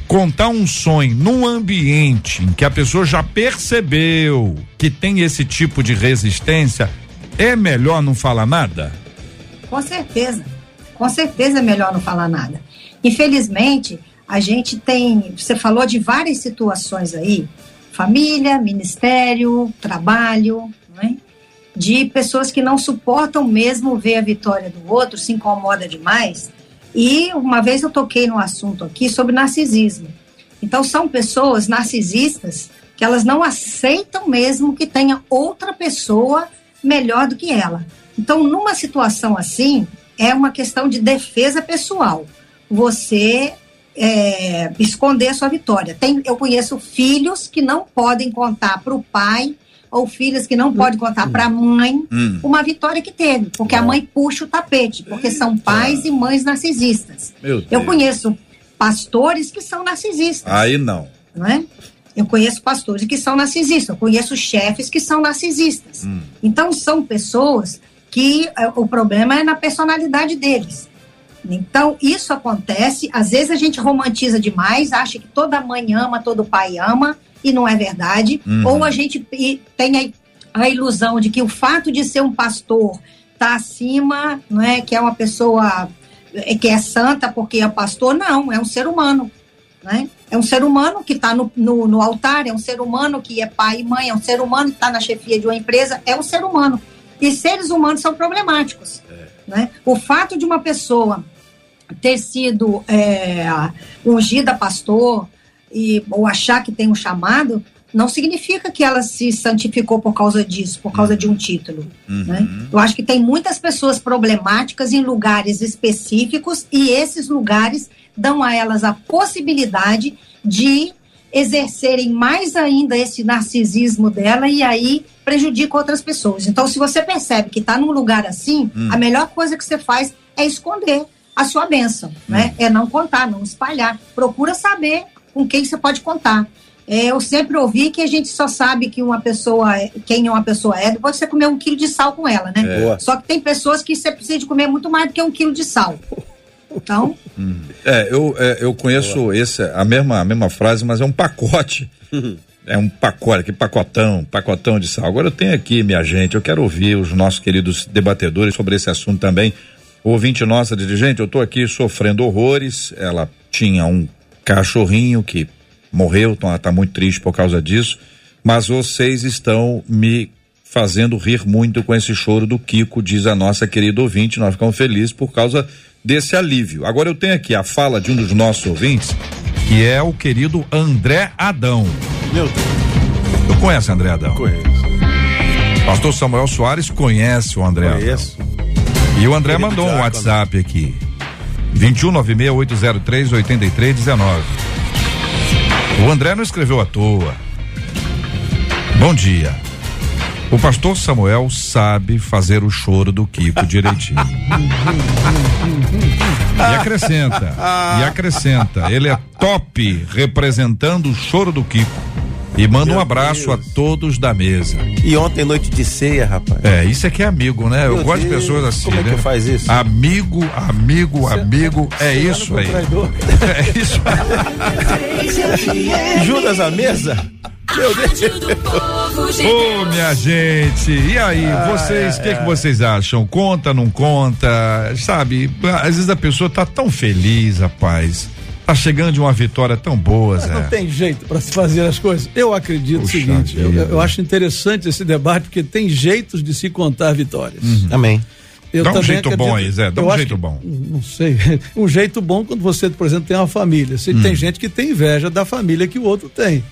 Contar um sonho num ambiente em que a pessoa já percebeu que tem esse tipo de resistência, é melhor não falar nada? Com certeza. Com certeza é melhor não falar nada. Infelizmente, a gente tem. Você falou de várias situações aí: família, ministério, trabalho, não é? de pessoas que não suportam mesmo ver a vitória do outro, se incomoda demais. E uma vez eu toquei no assunto aqui sobre narcisismo. Então são pessoas narcisistas que elas não aceitam mesmo que tenha outra pessoa melhor do que ela. Então, numa situação assim, é uma questão de defesa pessoal. Você é, esconder a sua vitória. Tem, eu conheço filhos que não podem contar para o pai ou filhas que não podem contar para a mãe Hum. uma vitória que teve, porque a mãe puxa o tapete, porque são pais e mães narcisistas. Eu conheço pastores que são narcisistas, Aí não. não é? Eu conheço pastores que são narcisistas, eu conheço chefes que são narcisistas. Hum. Então são pessoas que eh, o problema é na personalidade deles. Então, isso acontece, às vezes a gente romantiza demais, acha que toda mãe ama, todo pai ama, e não é verdade. Uhum. Ou a gente tem a, a ilusão de que o fato de ser um pastor tá acima, não é? Que é uma pessoa é, que é santa porque é pastor, não, é um ser humano. Né? É um ser humano que está no, no, no altar, é um ser humano que é pai e mãe, é um ser humano que está na chefia de uma empresa, é um ser humano. E seres humanos são problemáticos. Né? O fato de uma pessoa ter sido é, ungida pastor e, ou achar que tem um chamado, não significa que ela se santificou por causa disso, por causa de um título. Né? Eu acho que tem muitas pessoas problemáticas em lugares específicos e esses lugares dão a elas a possibilidade de exercerem mais ainda esse narcisismo dela e aí prejudica outras pessoas. Então, se você percebe que está num lugar assim, a melhor coisa que você faz é esconder a sua bênção, né? É não contar, não espalhar. Procura saber com quem você pode contar. É, eu sempre ouvi que a gente só sabe que uma pessoa, é- quem uma pessoa é depois você comer um quilo de sal com ela, né? Boa. Só que tem pessoas que você precisa de comer muito mais do que um quilo de sal. Então, É, eu, é, eu conheço esse, a mesma, a mesma frase, mas é um pacote. É um pacote, que pacotão, pacotão de sal. Agora eu tenho aqui, minha gente, eu quero ouvir os nossos queridos debatedores sobre esse assunto também. O ouvinte nossa dirigente, eu tô aqui sofrendo horrores. Ela tinha um cachorrinho que morreu, então ela tá muito triste por causa disso. Mas vocês estão me fazendo rir muito com esse choro do Kiko, diz a nossa querida ouvinte. Nós ficamos felizes por causa desse alívio. Agora eu tenho aqui a fala de um dos nossos ouvintes. Que é o querido André Adão. Meu Deus, Tu conhece André Adão? conheço. Pastor Samuel Soares conhece o André Adão. Conheço. E o André mandou um diácono. WhatsApp aqui. 21968038319. O André não escreveu à toa. Bom dia. O pastor Samuel sabe fazer o choro do Kiko direitinho. E acrescenta, e acrescenta, ele é top representando o choro do Kiko. E manda um Meu abraço a todos da mesa. E ontem, noite de ceia, rapaz. É, isso é que é amigo, né? Eu Meu gosto de Deus, pessoas assim, como é que né? faz isso? Amigo, amigo, amigo, é Você isso anda aí. com traidor. É isso aí. Judas à mesa? Meu Deus. Ô, minha gente, e aí, vocês, o que, que vocês acham? Conta, não conta? Sabe, às vezes a pessoa tá tão feliz, rapaz. Tá chegando de uma vitória tão boa, Zé. Não tem jeito para se fazer as coisas. Eu acredito Puxa o seguinte, eu, eu acho interessante esse debate porque tem jeitos de se contar vitórias. Amém. Eu Dá um jeito bom aí, Zé, dá um jeito que- bom. Não sei. Um jeito bom quando você, por exemplo, tem uma família. Se Hum. tem gente que tem inveja da família que o outro tem.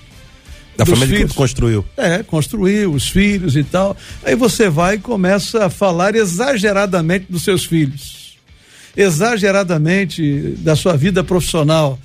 Da família filhos. que construiu. É, construiu os filhos e tal. Aí você vai e começa a falar exageradamente dos seus filhos. Exageradamente da sua vida profissional.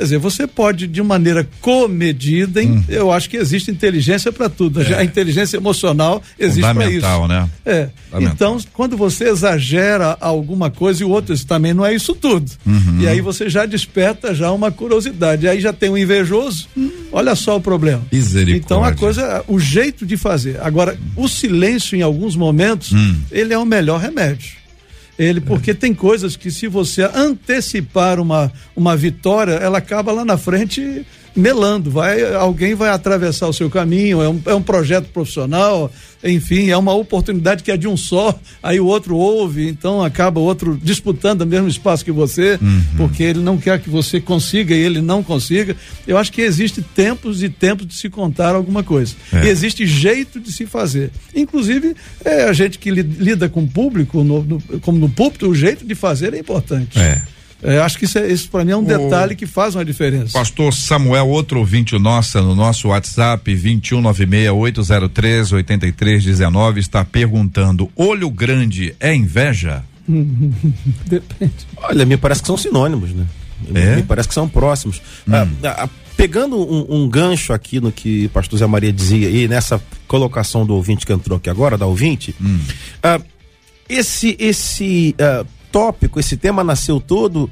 Quer dizer, você pode, de maneira comedida, Hum. eu acho que existe inteligência para tudo. A inteligência emocional existe para isso. É. Né? É. Então, quando você exagera alguma coisa e o outro também não é isso tudo. Uhum. E aí você já desperta já uma curiosidade. Aí já tem um invejoso. Olha só o problema. Misericórdia. Então a coisa, o jeito de fazer. Agora, o silêncio em alguns momentos, Hum. ele é o melhor remédio. Ele, porque tem coisas que se você antecipar uma, uma vitória, ela acaba lá na frente melando, vai, alguém vai atravessar o seu caminho, é um, é um projeto profissional, enfim, é uma oportunidade que é de um só, aí o outro ouve, então acaba o outro disputando o mesmo espaço que você, porque ele não quer que você consiga e ele não consiga. Eu acho que existe tempos e tempos de se contar alguma coisa. É. E existe jeito de se fazer. Inclusive, é, a gente que li- lida com o público, no- no- como no púlpito, o jeito de fazer é importante. É. É, acho que isso, é, isso para mim é um detalhe que faz uma diferença. Pastor Samuel, outro ouvinte nossa no nosso WhatsApp 2196-803-8319 está perguntando: olho grande é inveja? Depende. Olha, me parece que são sinônimos, né? É? Me parece que são próximos. Ah, ah, pegando um, um gancho aqui no que o pastor Zé Maria dizia e nessa colocação do ouvinte que entrou aqui agora, da ouvinte, ah, esse, esse ah, tópico, esse tema nasceu todo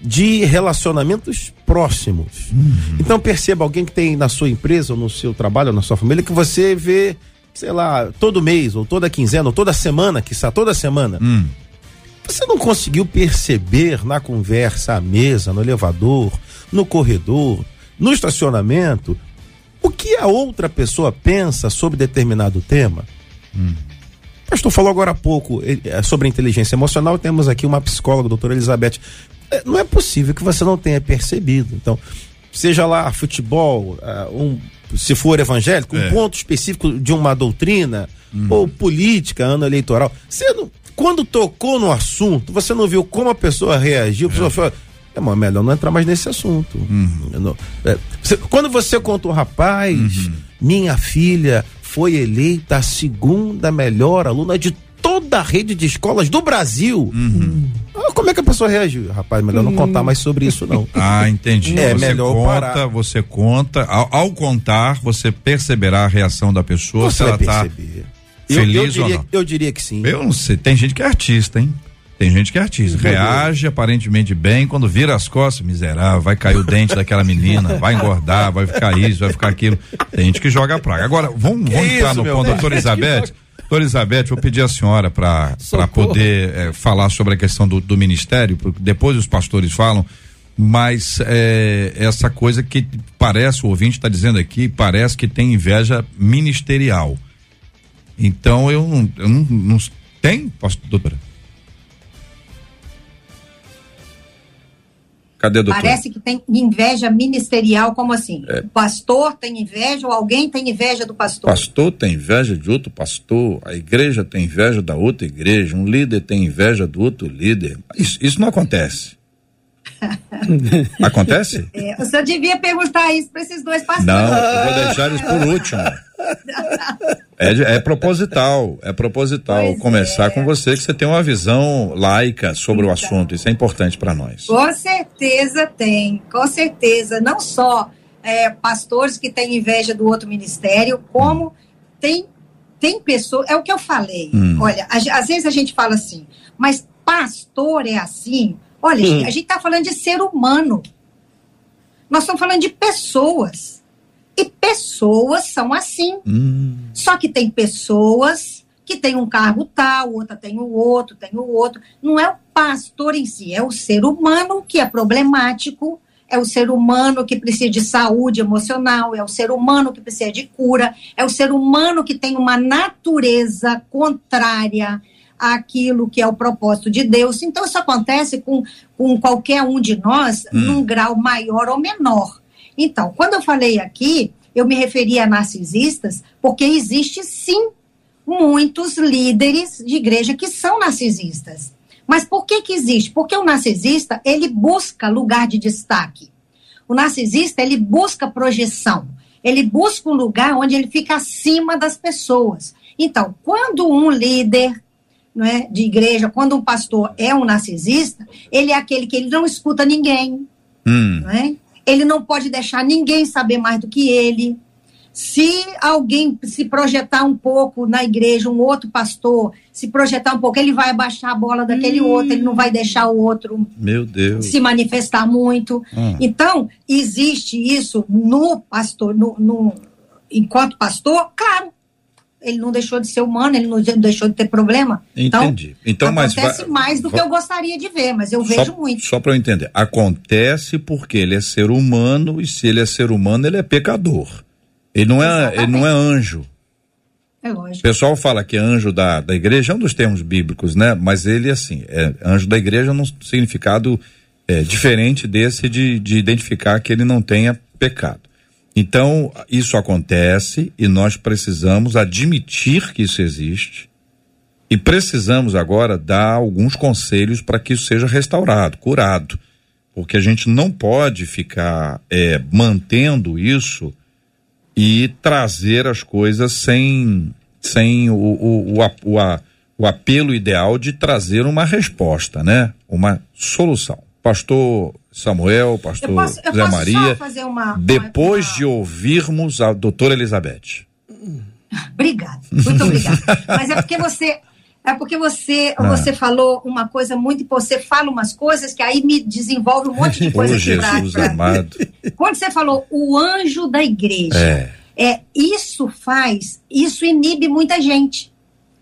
de relacionamentos próximos. Então perceba alguém que tem na sua empresa, ou no seu trabalho, ou na sua família, que você vê, sei lá, todo mês, ou toda quinzena, ou toda semana, que está toda semana. Hum. Você não conseguiu perceber na conversa, à mesa, no elevador, no corredor, no estacionamento, o que a outra pessoa pensa sobre determinado tema? O pastor falou agora há pouco eh, eh, sobre inteligência emocional. Temos aqui uma psicóloga, doutora Elizabeth. Eh, Não é possível que você não tenha percebido. Então, seja lá futebol, um, se for evangélico, É. um ponto específico de uma doutrina, ou política, ano eleitoral. Você não- quando tocou no assunto, você não viu como a pessoa reagiu? A pessoa falou, é, mas melhor não entrar mais nesse assunto. Eu não- é, você- quando você contou, rapaz, minha filha foi eleita a segunda melhor aluna de toda a rede de escolas do Brasil. Ah, como é que a pessoa reagiu? Rapaz, melhor não contar mais sobre isso, não. Ah, entendi. É você melhor conta, parar. você conta. Ao, ao contar, você perceberá a reação da pessoa Você se ela vai tá perceber. Eu- feliz eu, ou diria, não. eu diria que sim. Eu não sei, tem gente que é artista, hein? Tem gente que é artista. Reage aparentemente bem, quando vira as costas, miserável, vai cair o dente daquela menina, vai engordar, vai ficar isso, vai ficar aquilo. Tem gente que joga praga. Agora, vamos, vamos entrar isso, no ponto, doutora Elizabeth. Doutora Elizabeth, vou pedir a senhora para poder eh, falar sobre a questão do, do ministério, porque depois os pastores falam, mas eh, essa coisa que parece, o ouvinte está dizendo aqui, parece que tem inveja ministerial. Então eu não, eu não, não tem, pastor, doutora? Cadê, doutor? Parece que tem inveja ministerial, como assim? É. O pastor tem inveja ou alguém tem inveja do pastor? Pastor tem inveja de outro pastor, a igreja tem inveja da outra igreja, um líder tem inveja do outro líder. Isso, isso não acontece. acontece? É, o senhor devia perguntar isso para esses dois pastores. Não, eu vou deixar eles por último. É, é proposital, é proposital Pois começar é. com você que você tem uma visão laica sobre o assunto. Isso é importante para nós. Com certeza tem, com certeza. Não só é, pastores que têm inveja do outro ministério, como tem tem pessoas, é o que eu falei. Hum. Olha, às vezes a gente fala assim, mas pastor é assim. Olha, gente, a gente está falando de ser humano. Nós estamos falando de pessoas. E pessoas são assim. Hum, Só que tem pessoas que têm um cargo tal, outra tem o outro, tem o outro. Não é o pastor em si, é o ser humano que é problemático, é o ser humano que precisa de saúde emocional, é o ser humano que precisa de cura, é o ser humano que tem uma natureza contrária àquilo que é o propósito de Deus. Então, isso acontece com, com qualquer um de nós, num grau maior ou menor. Então, quando eu falei aqui, eu me referi a narcisistas, porque existe sim muitos líderes de igreja que são narcisistas. Mas por que que existe? Porque o narcisista, ele busca lugar de destaque. O narcisista, ele busca projeção. Ele busca um lugar onde ele fica acima das pessoas. Então, quando um líder não é, de igreja, quando um pastor é um narcisista, ele é aquele que ele não escuta ninguém, hum. não é? Ele não pode deixar ninguém saber mais do que ele. Se alguém se projetar um pouco na igreja, um outro pastor se projetar um pouco, ele vai abaixar a bola daquele outro, ele não vai deixar o outro Meu Deus. se manifestar muito. Hum. Então, existe isso no pastor, no, no- enquanto pastor, claro. Ele não deixou de ser humano, ele não deixou de ter problema. Entendi. Então, mas acontece vai- mais do que eu gostaria de ver, mas eu vejo só, muito. Só para eu entender. Acontece porque ele é ser humano e se ele é ser humano, ele é pecador. Ele não é, ele não é anjo. É O lógico. pessoal fala que é anjo da, da igreja, é um dos termos bíblicos, né? Mas ele, assim, é anjo da igreja num significado é, diferente desse de, de identificar que ele não tenha pecado. Então, isso acontece e nós precisamos admitir que isso existe e precisamos agora dar alguns conselhos para que isso seja restaurado, curado. Porque a gente não pode ficar é, mantendo isso e trazer as coisas sem, sem o, o, o, o, a- o apelo ideal de trazer uma resposta, né? Uma solução. Pastor Samuel, pastor Eu posso, eu Zé Maria, uma. depois uma- de ouvirmos a doutora Elizabeth. Obrigada, muito obrigada. Mas é porque você. É porque você, Ah. você falou uma coisa muito. Você fala umas coisas que aí me desenvolve um monte de Ô, coisa pra- Jesus pra- amado. Quando você falou o anjo da igreja, É. é, isso faz, isso inibe muita gente,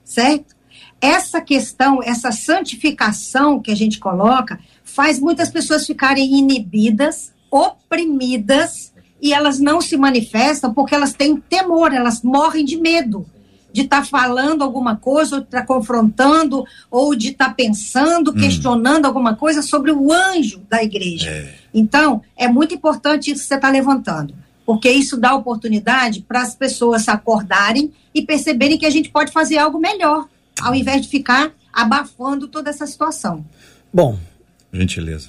certo? Essa questão, essa santificação que a gente coloca, faz muitas pessoas ficarem inibidas, oprimidas, e elas não se manifestam porque elas têm temor, elas morrem de medo de estar falando alguma coisa, ou de estar confrontando, ou de estar pensando, questionando alguma coisa sobre o anjo da igreja. Então, é muito importante isso que você está levantando, porque isso dá oportunidade para as pessoas se acordarem e perceberem que a gente pode fazer algo melhor, ao invés de ficar abafando toda essa situação. Bom, Gentileza.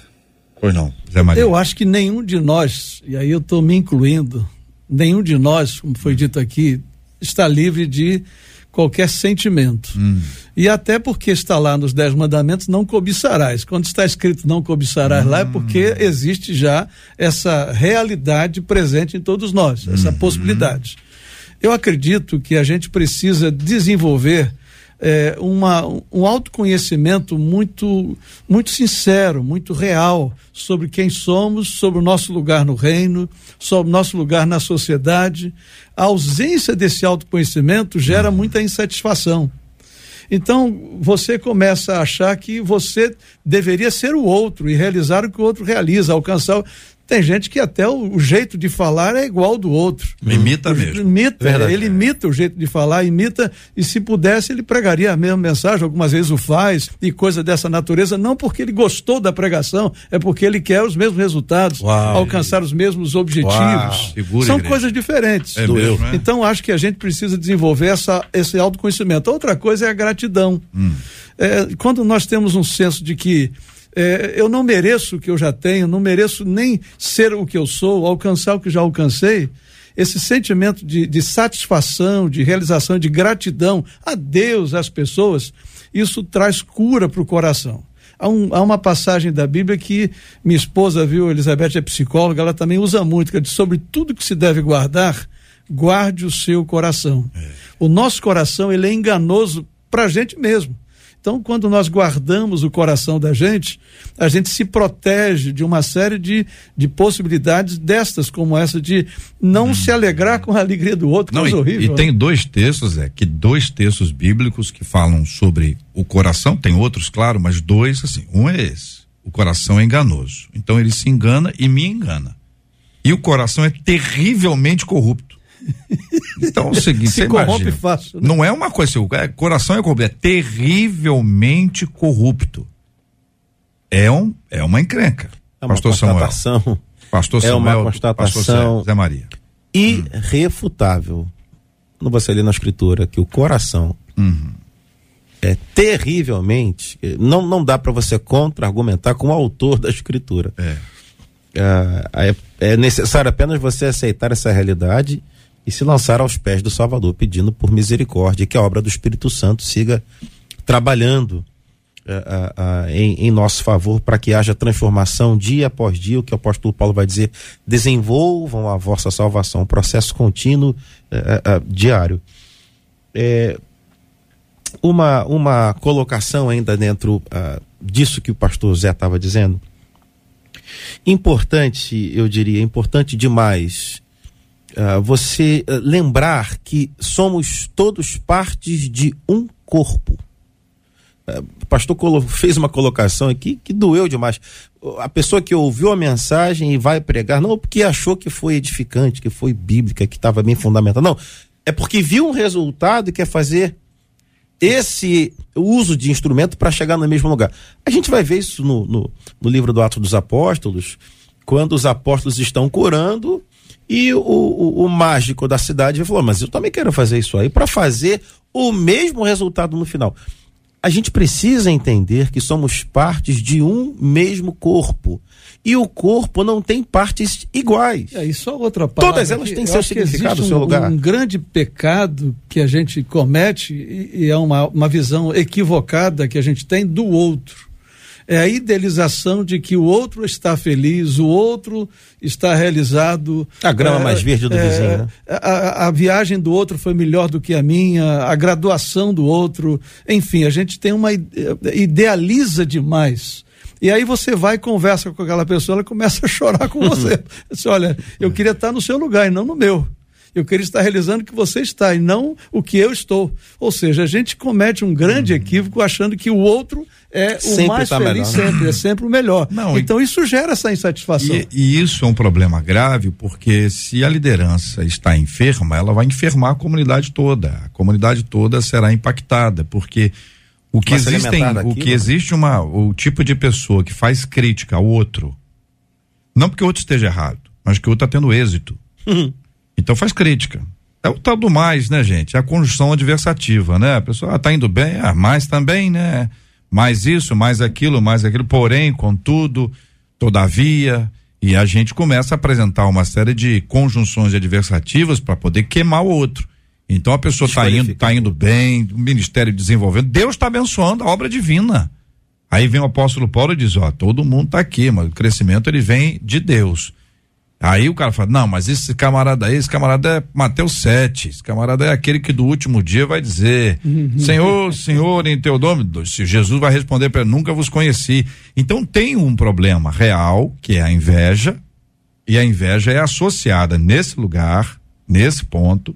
Pois não, Zé Maria. eu acho que nenhum de nós, e aí eu estou me incluindo, nenhum de nós, como foi dito aqui, está livre de qualquer sentimento. E até porque está lá nos Dez Mandamentos, não cobiçarás. Quando está escrito não cobiçarás lá, é porque existe já essa realidade presente em todos nós, essa possibilidade. Eu acredito que a gente precisa desenvolver é, uma, um autoconhecimento muito, muito sincero, muito real sobre quem somos, sobre o nosso lugar no reino, sobre o nosso lugar na sociedade. A ausência desse autoconhecimento gera muita insatisfação. Então, você começa a achar que você deveria ser o outro e realizar o que o outro realiza, alcançar. Tem gente que até o, o jeito de falar é igual ao do outro. Imita O- mesmo. Imita, Verdade. ele imita o jeito de falar, imita, e se pudesse, ele pregaria a mesma mensagem, algumas vezes o faz, e coisa dessa natureza, não porque ele gostou da pregação, é porque ele quer os mesmos resultados, Uau. alcançar os mesmos objetivos. Uau. Segura, São igreja. coisas diferentes. É mesmo, né? Então, acho que a gente precisa desenvolver essa, esse autoconhecimento. Outra coisa é a gratidão. É, quando nós temos um senso de que é, eu não mereço o que eu já tenho, não mereço nem ser o que eu sou, alcançar o que já alcancei, esse sentimento de, de satisfação, de realização, de gratidão a Deus, às pessoas, isso traz cura para o coração. Há, um- há uma passagem da Bíblia que minha esposa viu, Elizabeth é psicóloga, ela também usa muito, que é de sobre tudo que se deve guardar, guarde o seu coração. O nosso coração ele é enganoso para a gente mesmo. Então, quando nós guardamos o coração da gente, a gente se protege de uma série de, de possibilidades destas, como essa de não se alegrar com a alegria do outro, Não, coisa e, horrível. e né? tem dois textos, é, que dois textos bíblicos que falam sobre o coração, tem outros, claro, mas dois, assim, um é esse, o coração é enganoso, então ele se engana e me engana, e o coração é terrivelmente corrupto, então é o seguinte, Se você corrompe imagina, fácil, né? não é uma coisa, o é, coração é corrupto, é terrivelmente corrupto, é um, é uma encrenca, É uma pastor Samuel, constatação pastor é uma Samuel, constatação- pastor Zé- Zé Maria, irrefutável. Quando você lê na escritura que o coração é terrivelmente. Não, não dá para você contra-argumentar com o autor da escritura. é. Ah, é, é necessário apenas você aceitar essa realidade e se lançar aos pés do Salvador, pedindo por misericórdia que a obra do Espírito Santo siga trabalhando ah, ah, ah, em, em nosso favor para que haja transformação dia após dia. O que o apóstolo Paulo vai dizer: desenvolvam a vossa salvação, um processo contínuo diário. É, uma, uma colocação ainda dentro ah, disso que o pastor Zé estava dizendo. Importante, eu diria, importante demais ah, você ah, lembrar que somos todos partes de um corpo. Ah, o pastor fez uma colocação aqui que doeu demais. A pessoa que ouviu a mensagem e vai pregar, não porque achou que foi edificante, que foi bíblica, que estava bem fundamentada. Não, é porque viu um resultado e quer fazer esse uso de instrumento para chegar no mesmo lugar. A gente vai ver isso no, no, no livro do Atos dos Apóstolos, quando os apóstolos estão curando e o, o, o mágico da cidade falou: Mas eu também quero fazer isso aí para fazer o mesmo resultado no final. A gente precisa entender que somos partes de um mesmo corpo. E o corpo não tem partes iguais. É, e só outra palavra. Todas elas têm eu seu significado, existe seu um, lugar. Um grande pecado que a gente comete e, e é uma, uma visão equivocada que a gente tem do outro. É a idealização de que o outro está feliz, o outro está realizado. A grama É, mais verde do é, vizinho, né? A, a viagem do outro foi melhor do que a minha, a graduação do outro. Enfim, a gente tem uma. ide- idealiza demais. E aí você vai e conversa com aquela pessoa, ela começa a chorar com você. Diz, olha, eu queria estar no seu lugar e não no meu. Eu queria estar realizando o que você está e não o que eu estou. Ou seja, a gente comete um grande equívoco achando que o outro é o Sempre mais tá feliz melhor, né? sempre, é sempre o melhor. Não, e- então isso gera essa insatisfação. E, e isso é um problema grave porque se a liderança está enferma, ela vai enfermar a comunidade toda. A comunidade toda será impactada, porque o que existem, o que né? existe uma, o tipo de pessoa que faz crítica ao outro, não porque o outro esteja errado, mas que o outro está tendo êxito. Então faz crítica. É o tal do mais, né, gente? É a conjunção adversativa, né? A pessoa ah, tá indo bem, ah, mais também, né? Mais isso, mais aquilo, mais aquilo, porém, contudo, todavia, e a gente começa a apresentar uma série de conjunções adversativas para poder queimar o outro. Então a pessoa está indo, tá indo bem, o ministério desenvolvendo, Deus está abençoando a obra divina. Aí vem o apóstolo Paulo e diz, ó, todo mundo tá aqui, mas o crescimento ele vem de Deus. Aí o cara fala, não, mas esse camarada aí, esse camarada é Mateus 7, esse camarada é aquele que do último dia vai dizer, Senhor, Senhor, em teu nome, se Jesus vai responder para nunca vos conheci. Então tem um problema real, que é a inveja, e a inveja é associada nesse lugar, nesse ponto,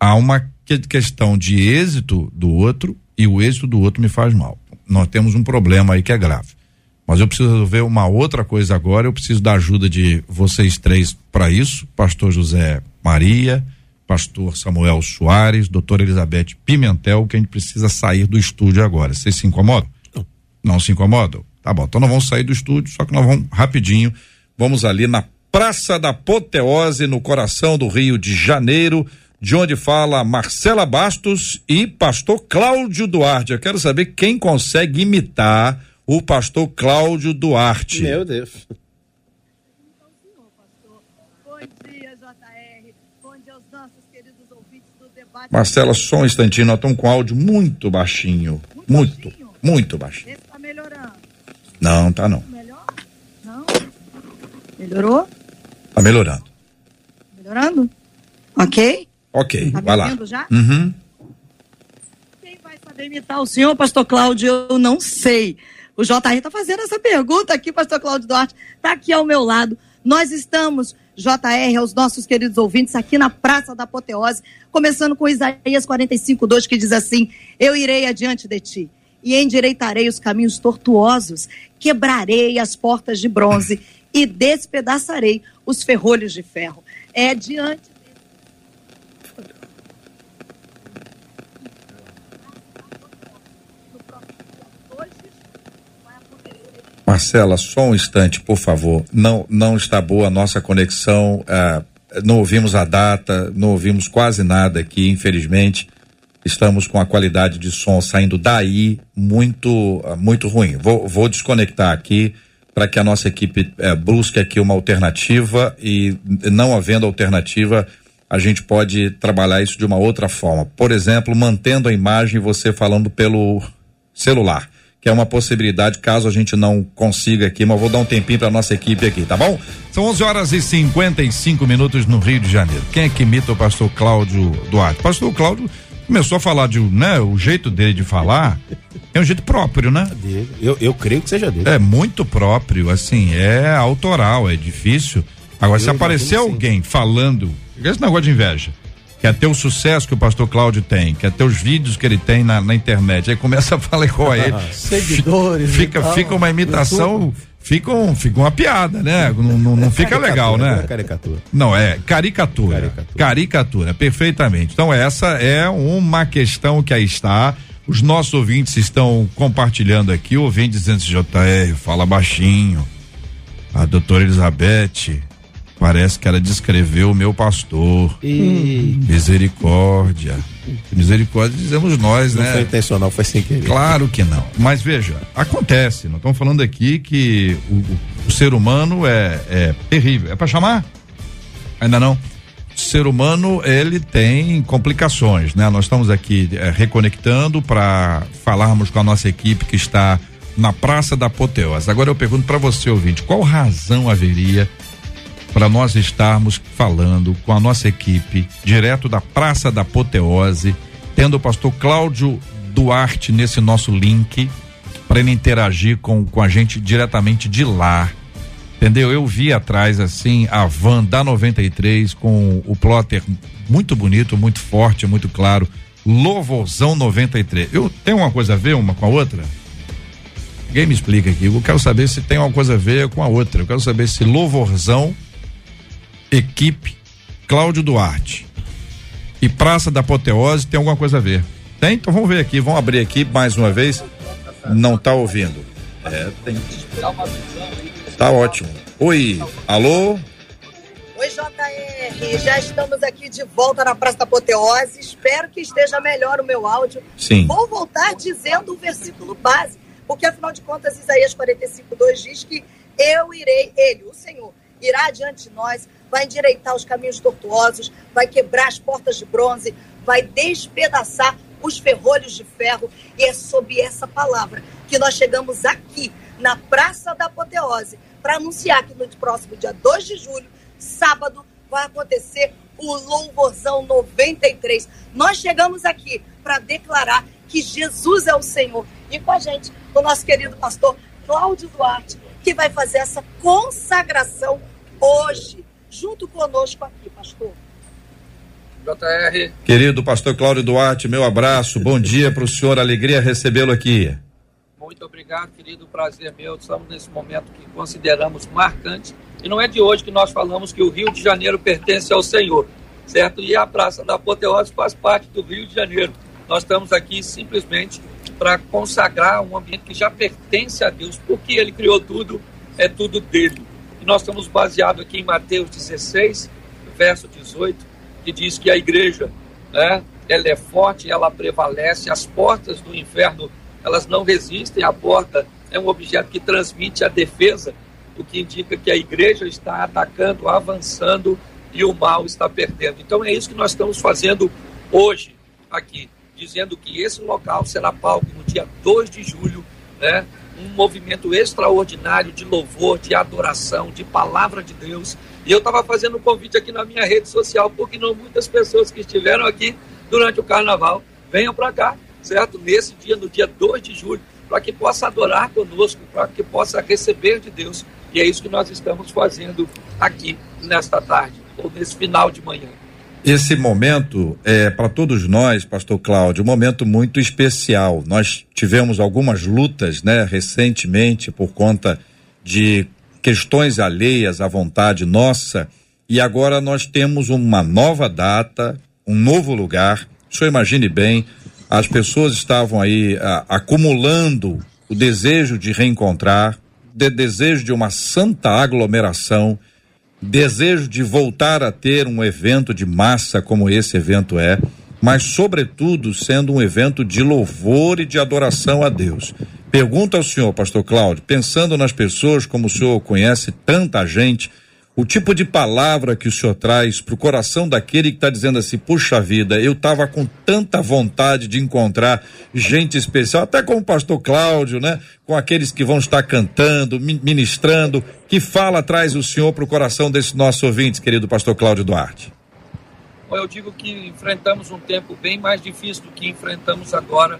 a uma que- questão de êxito do outro e o êxito do outro me faz mal. Nós temos um problema aí que é grave. Mas eu preciso resolver uma outra coisa agora. Eu preciso da ajuda de vocês três para isso: Pastor José Maria, Pastor Samuel Soares, Doutora Elizabeth Pimentel, que a gente precisa sair do estúdio agora. Vocês se incomodam? Não. Não se incomodam? Tá bom. Então nós vamos sair do estúdio, só que nós vamos rapidinho. Vamos ali na Praça da Apoteose, no coração do Rio de Janeiro, de onde fala Marcela Bastos e pastor Cláudio Duarte. Eu quero saber quem consegue imitar o pastor Cláudio Duarte. Meu Deus. Bom dia, JR. Bom dia aos nossos queridos ouvintes do debate. Marcela, só um instantinho, nós estamos com áudio muito baixinho. Muito, muito baixinho. Esse tá melhorando. Não, tá não. Melhor? Não? Melhorou? Tá melhorando. Melhorando? Ok? Ok, Tá vai lá. já? Uhum. Quem vai saber imitar o senhor, pastor Cláudio? Eu não sei. O JR está fazendo essa pergunta aqui, pastor Cláudio Duarte. Está aqui ao meu lado. Nós estamos, JR, aos nossos queridos ouvintes, aqui na Praça da Apoteose, começando com Isaías 45, 2, que diz assim: Eu irei adiante de ti e endireitarei os caminhos tortuosos, quebrarei as portas de bronze e despedaçarei os ferrolhos de ferro. É diante Marcela, só um instante, por favor. Não, não está boa a nossa conexão. ah, não ouvimos a data, não ouvimos quase nada aqui, infelizmente. Estamos com a qualidade de som saindo daí muito, ah, muito ruim. Vou, vou desconectar aqui para que a nossa equipe eh, busque aqui uma alternativa e não havendo alternativa, a gente pode trabalhar isso de uma outra forma. Por exemplo, mantendo a imagem você falando pelo celular, que é uma possibilidade caso a gente não consiga aqui, mas vou dar um tempinho para nossa equipe aqui, tá bom? São 11 horas e 55 minutos no Rio de Janeiro. Quem é que imita o pastor Cláudio Duarte? Pastor Cláudio começou a falar de, né, o jeito dele de falar é um jeito próprio, né? Eu, eu creio que seja dele. É muito próprio, assim, é autoral, é difícil. Agora, Eu se aparecer alguém falando, esse negócio de inveja, quer ter o sucesso que o pastor Cláudio tem, quer ter os vídeos que ele tem na, na internet, aí começa a falar igual a ele. Seguidores. Fica, tal, fica uma imitação, fica, um, fica uma piada, né? Não, não, não fica legal, né? Caricatura. Não, é caricatura. Caricatura. perfeitamente. Então, essa é uma questão que aí está. Os nossos ouvintes estão compartilhando aqui, o ouvinte dizendo assim, JR, fala baixinho. A doutora Elizabeth, parece que ela descreveu o meu pastor. E- Misericórdia. Misericórdia dizemos nós, Não né? foi intencional, foi sem querer. Claro que não. Mas veja, acontece. Nós estamos falando aqui que o, o- o ser humano é, é terrível. É para chamar? Ainda não. O ser humano ele tem complicações, né? Nós estamos aqui eh, reconectando para falarmos com a nossa equipe que está na Praça da Apoteose. Agora eu pergunto para você ouvinte, qual razão haveria para nós estarmos falando com a nossa equipe direto da Praça da Apoteose, tendo o pastor Cláudio Duarte nesse nosso link para ele interagir com, com a gente diretamente de lá. Entendeu? Eu vi atrás assim a van da 93 com o plotter muito bonito, muito forte, muito claro. Louvorzão 93. Eu tenho uma coisa a ver uma com a outra? Ninguém me explica aqui. Eu quero saber se tem uma coisa a ver com a outra. Eu quero saber se Louvorzão equipe Cláudio Duarte e Praça da Apoteose tem alguma coisa a ver. Tem? Então vamos ver aqui, vamos abrir aqui mais uma vez. Não tá ouvindo. É, tem. Tá ótimo. Oi, alô? Oi, JR, já estamos aqui de volta na Praça da Apoteose. Espero que esteja melhor o meu áudio. Sim. Vou voltar dizendo o versículo base, porque afinal de contas, Isaías 45, 2 diz que eu irei, ele, o Senhor, irá diante de nós, vai endireitar os caminhos tortuosos, vai quebrar as portas de bronze, vai despedaçar os ferrolhos de ferro. E é sob essa palavra que nós chegamos aqui, na Praça da Apoteose, para anunciar que no próximo dia 2 de julho, sábado, vai acontecer o Louvorzão 93. Nós chegamos aqui para declarar que Jesus é o Senhor. E com a gente, o nosso querido pastor Cláudio Duarte, que vai fazer essa consagração hoje, junto conosco aqui, pastor. JR. Querido pastor Cláudio Duarte, meu abraço. Bom dia para o senhor, alegria recebê-lo aqui. Muito obrigado, querido. Prazer meu. Estamos nesse momento que consideramos marcante. E não é de hoje que nós falamos que o Rio de Janeiro pertence ao Senhor, certo? E a Praça da Apoteose faz parte do Rio de Janeiro. Nós estamos aqui simplesmente para consagrar um ambiente que já pertence a Deus, porque Ele criou tudo, é tudo dele. Nós estamos baseados aqui em Mateus 16, verso 18, que diz que a igreja, né, ela é forte, ela prevalece, as portas do inferno, elas não resistem, a porta é um objeto que transmite a defesa, o que indica que a igreja está atacando, avançando e o mal está perdendo. Então é isso que nós estamos fazendo hoje aqui, dizendo que esse local será palco no dia 2 de julho, né, um movimento extraordinário de louvor, de adoração, de palavra de Deus. E eu estava fazendo um convite aqui na minha rede social, porque não muitas pessoas que estiveram aqui durante o carnaval venham para cá, certo? Nesse dia, no dia 2 de julho, para que possa adorar conosco, para que possa receber de Deus. E é isso que nós estamos fazendo aqui nesta tarde, ou nesse final de manhã. Esse momento é para todos nós, Pastor Cláudio, um momento muito especial. Nós tivemos algumas lutas, né, recentemente por conta de questões alheias à vontade nossa, e agora nós temos uma nova data, um novo lugar. O senhor imagine bem, as pessoas estavam aí a, acumulando o desejo de reencontrar, de desejo de uma santa aglomeração, desejo de voltar a ter um evento de massa como esse evento é, mas sobretudo sendo um evento de louvor e de adoração a Deus. Pergunta ao senhor, pastor Cláudio, pensando nas pessoas como o senhor conhece tanta gente, o tipo de palavra que o senhor traz para o coração daquele que está dizendo assim: puxa vida, eu estava com tanta vontade de encontrar gente especial, até como o pastor Cláudio, né? Com aqueles que vão estar cantando, mi- ministrando. Que fala traz o senhor para o coração desses nossos ouvintes, querido pastor Cláudio Duarte? Eu digo que enfrentamos um tempo bem mais difícil do que enfrentamos agora.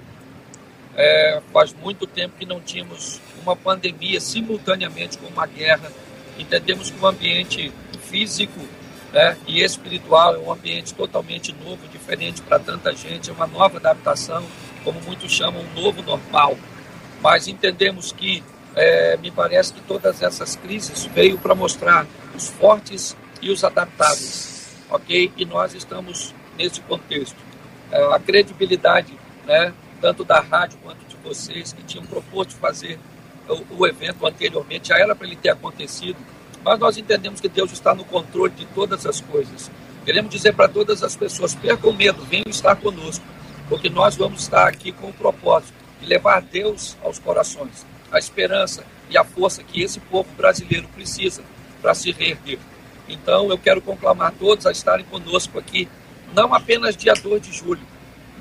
É, faz muito tempo que não tínhamos uma pandemia simultaneamente com uma guerra. Entendemos que o ambiente físico né, e espiritual é um ambiente totalmente novo, diferente para tanta gente, é uma nova adaptação, como muitos chamam, um novo normal. Mas entendemos que, é, me parece que todas essas crises veio para mostrar os fortes e os adaptáveis, ok? E nós estamos nesse contexto. É, a credibilidade, né, tanto da rádio quanto de vocês que tinham proposto fazer o, o evento anteriormente, já era para ele ter acontecido, mas nós entendemos que Deus está no controle de todas as coisas. Queremos dizer para todas as pessoas: percam medo, venham estar conosco, porque nós vamos estar aqui com o propósito de levar Deus aos corações, a esperança e a força que esse povo brasileiro precisa para se reerguer. Então, eu quero conclamar todos a estarem conosco aqui, não apenas dia 2 de julho,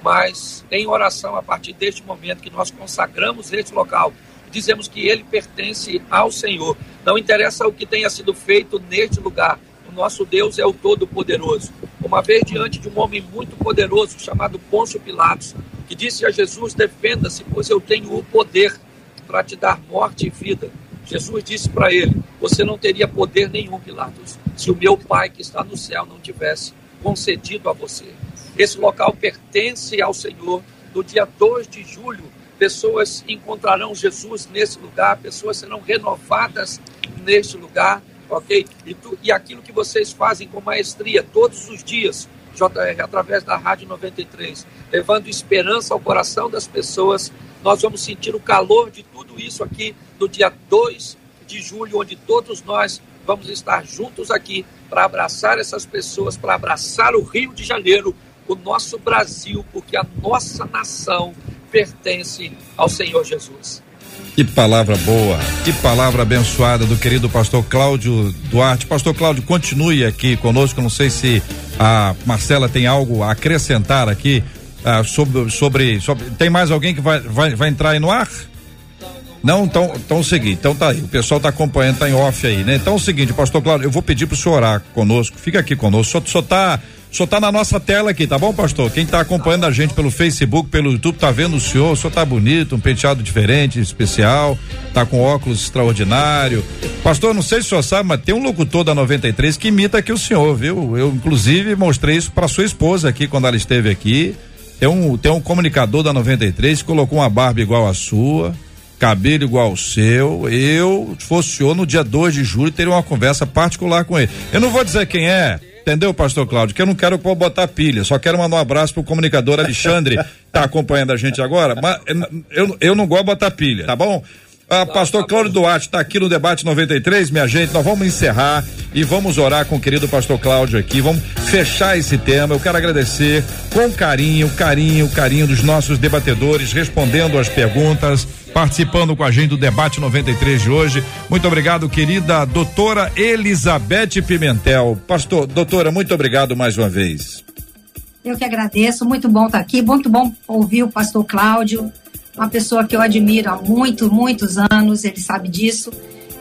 mas em oração a partir deste momento que nós consagramos este local, dizemos que ele pertence ao Senhor. Não interessa o que tenha sido feito neste lugar, o nosso Deus é o Todo-Poderoso. Uma vez diante de um homem muito poderoso chamado Pôncio Pilatos, que disse a Jesus: Defenda-se, pois eu tenho o poder para te dar morte e vida. Jesus disse para ele: Você não teria poder nenhum, Pilatos, se o meu Pai que está no céu não tivesse concedido a você. Esse local pertence ao Senhor. No dia 2 de julho, pessoas encontrarão Jesus nesse lugar, pessoas serão renovadas neste lugar, ok? E, tu, e aquilo que vocês fazem com maestria todos os dias, JR, através da Rádio 93, levando esperança ao coração das pessoas, nós vamos sentir o calor de tudo isso aqui no dia 2 de julho, onde todos nós vamos estar juntos aqui para abraçar essas pessoas, para abraçar o Rio de Janeiro, o nosso Brasil, porque a nossa nação pertence ao Senhor Jesus. Que palavra boa, que palavra abençoada do querido pastor Cláudio Duarte. Pastor Cláudio, continue aqui conosco. Não sei se a Marcela tem algo a acrescentar aqui ah, sobre, sobre, sobre. Tem mais alguém que vai, vai, vai entrar aí no ar? Não, então, então é o seguinte, então tá aí, o pessoal tá acompanhando, tá em off aí, né? Então é o seguinte, pastor Cláudio, eu vou pedir pro senhor orar conosco, fica aqui conosco, só, só tá, só tá na nossa tela aqui, tá bom, pastor? Quem tá acompanhando a gente pelo Facebook, pelo YouTube, tá vendo o senhor, o senhor tá bonito, um penteado diferente, especial, tá com óculos extraordinário. Pastor, não sei se o senhor sabe, mas tem um locutor da 93 que imita aqui o senhor, viu? Eu, inclusive, mostrei isso para sua esposa aqui quando ela esteve aqui. Tem um, tem um comunicador da 93 que colocou uma barba igual a sua cabelo igual ao seu, eu, se fosse o no dia 2 de julho, teria uma conversa particular com ele. Eu não vou dizer quem é, entendeu, pastor Cláudio? Que eu não quero botar pilha, só quero mandar um abraço pro comunicador Alexandre, tá acompanhando a gente agora, mas eu, eu não gosto de botar pilha, tá bom? Ah, pastor Cláudio Duarte está aqui no debate 93, minha gente. Nós vamos encerrar e vamos orar com o querido pastor Cláudio aqui. Vamos fechar esse tema. Eu quero agradecer com carinho, carinho, carinho dos nossos debatedores, respondendo as perguntas, participando com a gente do debate 93 de hoje. Muito obrigado, querida doutora Elizabeth Pimentel. Pastor, doutora, muito obrigado mais uma vez. Eu que agradeço, muito bom estar aqui, muito bom ouvir o pastor Cláudio. uma pessoa que eu admiro há muito, muitos anos, ele sabe disso.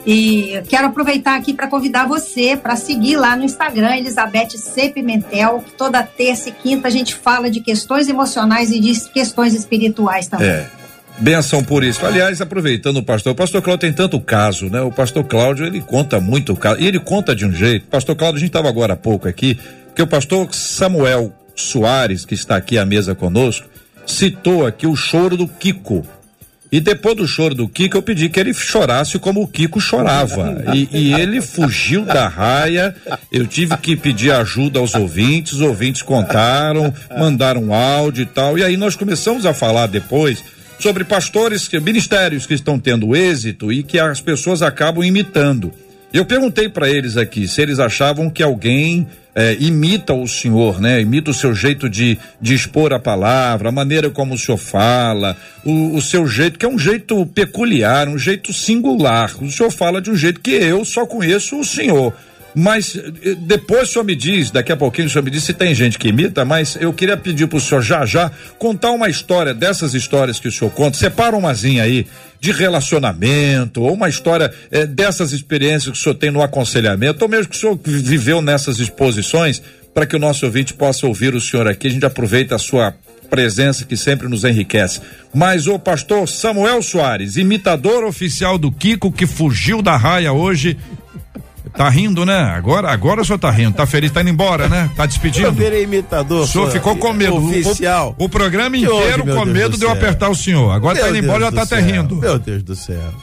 E quero aproveitar aqui para convidar você para seguir lá no Instagram, Elizabeth C. Pimentel, que toda terça e quinta a gente fala de questões emocionais e de questões espirituais também. É. Benção por isso. Aliás, aproveitando o pastor, o pastor Cláudio tem tanto caso, né? O pastor Cláudio, ele conta muito caso. E ele conta de um jeito. Pastor Cláudio, a gente estava agora há pouco aqui, que o pastor Samuel Soares, que está aqui à mesa conosco, citou aqui o choro do Kiko. E depois do choro do Kiko, eu pedi que ele chorasse como o Kiko chorava. E, e ele fugiu da raia. Eu tive que pedir ajuda aos ouvintes. Os ouvintes contaram, mandaram áudio e tal. E aí nós começamos a falar depois sobre pastores, que- ministérios que estão tendo êxito e que as pessoas acabam imitando. Eu perguntei para eles aqui se eles achavam que alguém eh, imita o senhor, né? Imita o seu jeito de, de expor a palavra, a maneira como o senhor fala, o, o seu jeito, que é um jeito peculiar, um jeito singular. O senhor fala de um jeito que eu só conheço o senhor. Mas eh, depois o senhor me diz, daqui a pouquinho o senhor me diz se tem gente que imita, mas eu queria pedir pro senhor já já contar uma história dessas histórias que o senhor conta. Separa umazinha aí de relacionamento, ou uma história eh, dessas experiências que o senhor tem no aconselhamento, ou mesmo que o senhor viveu nessas exposições, para que o nosso ouvinte possa ouvir o senhor aqui. A gente aproveita a sua presença que sempre nos enriquece. Mas o pastor Samuel Soares, imitador oficial do Kiko, que fugiu da raia hoje. Tá rindo, né? Agora, agora o senhor tá rindo, tá feliz, tá indo embora, né? Tá despedindo. Eu virei imitador. O senhor ficou com medo. O- Oficial. O, programa Que houve, inteiro meu com Deus medo do de eu apertar o senhor. Agora tá Meu indo embora, já Deus tá até rindo. Meu Deus do céu.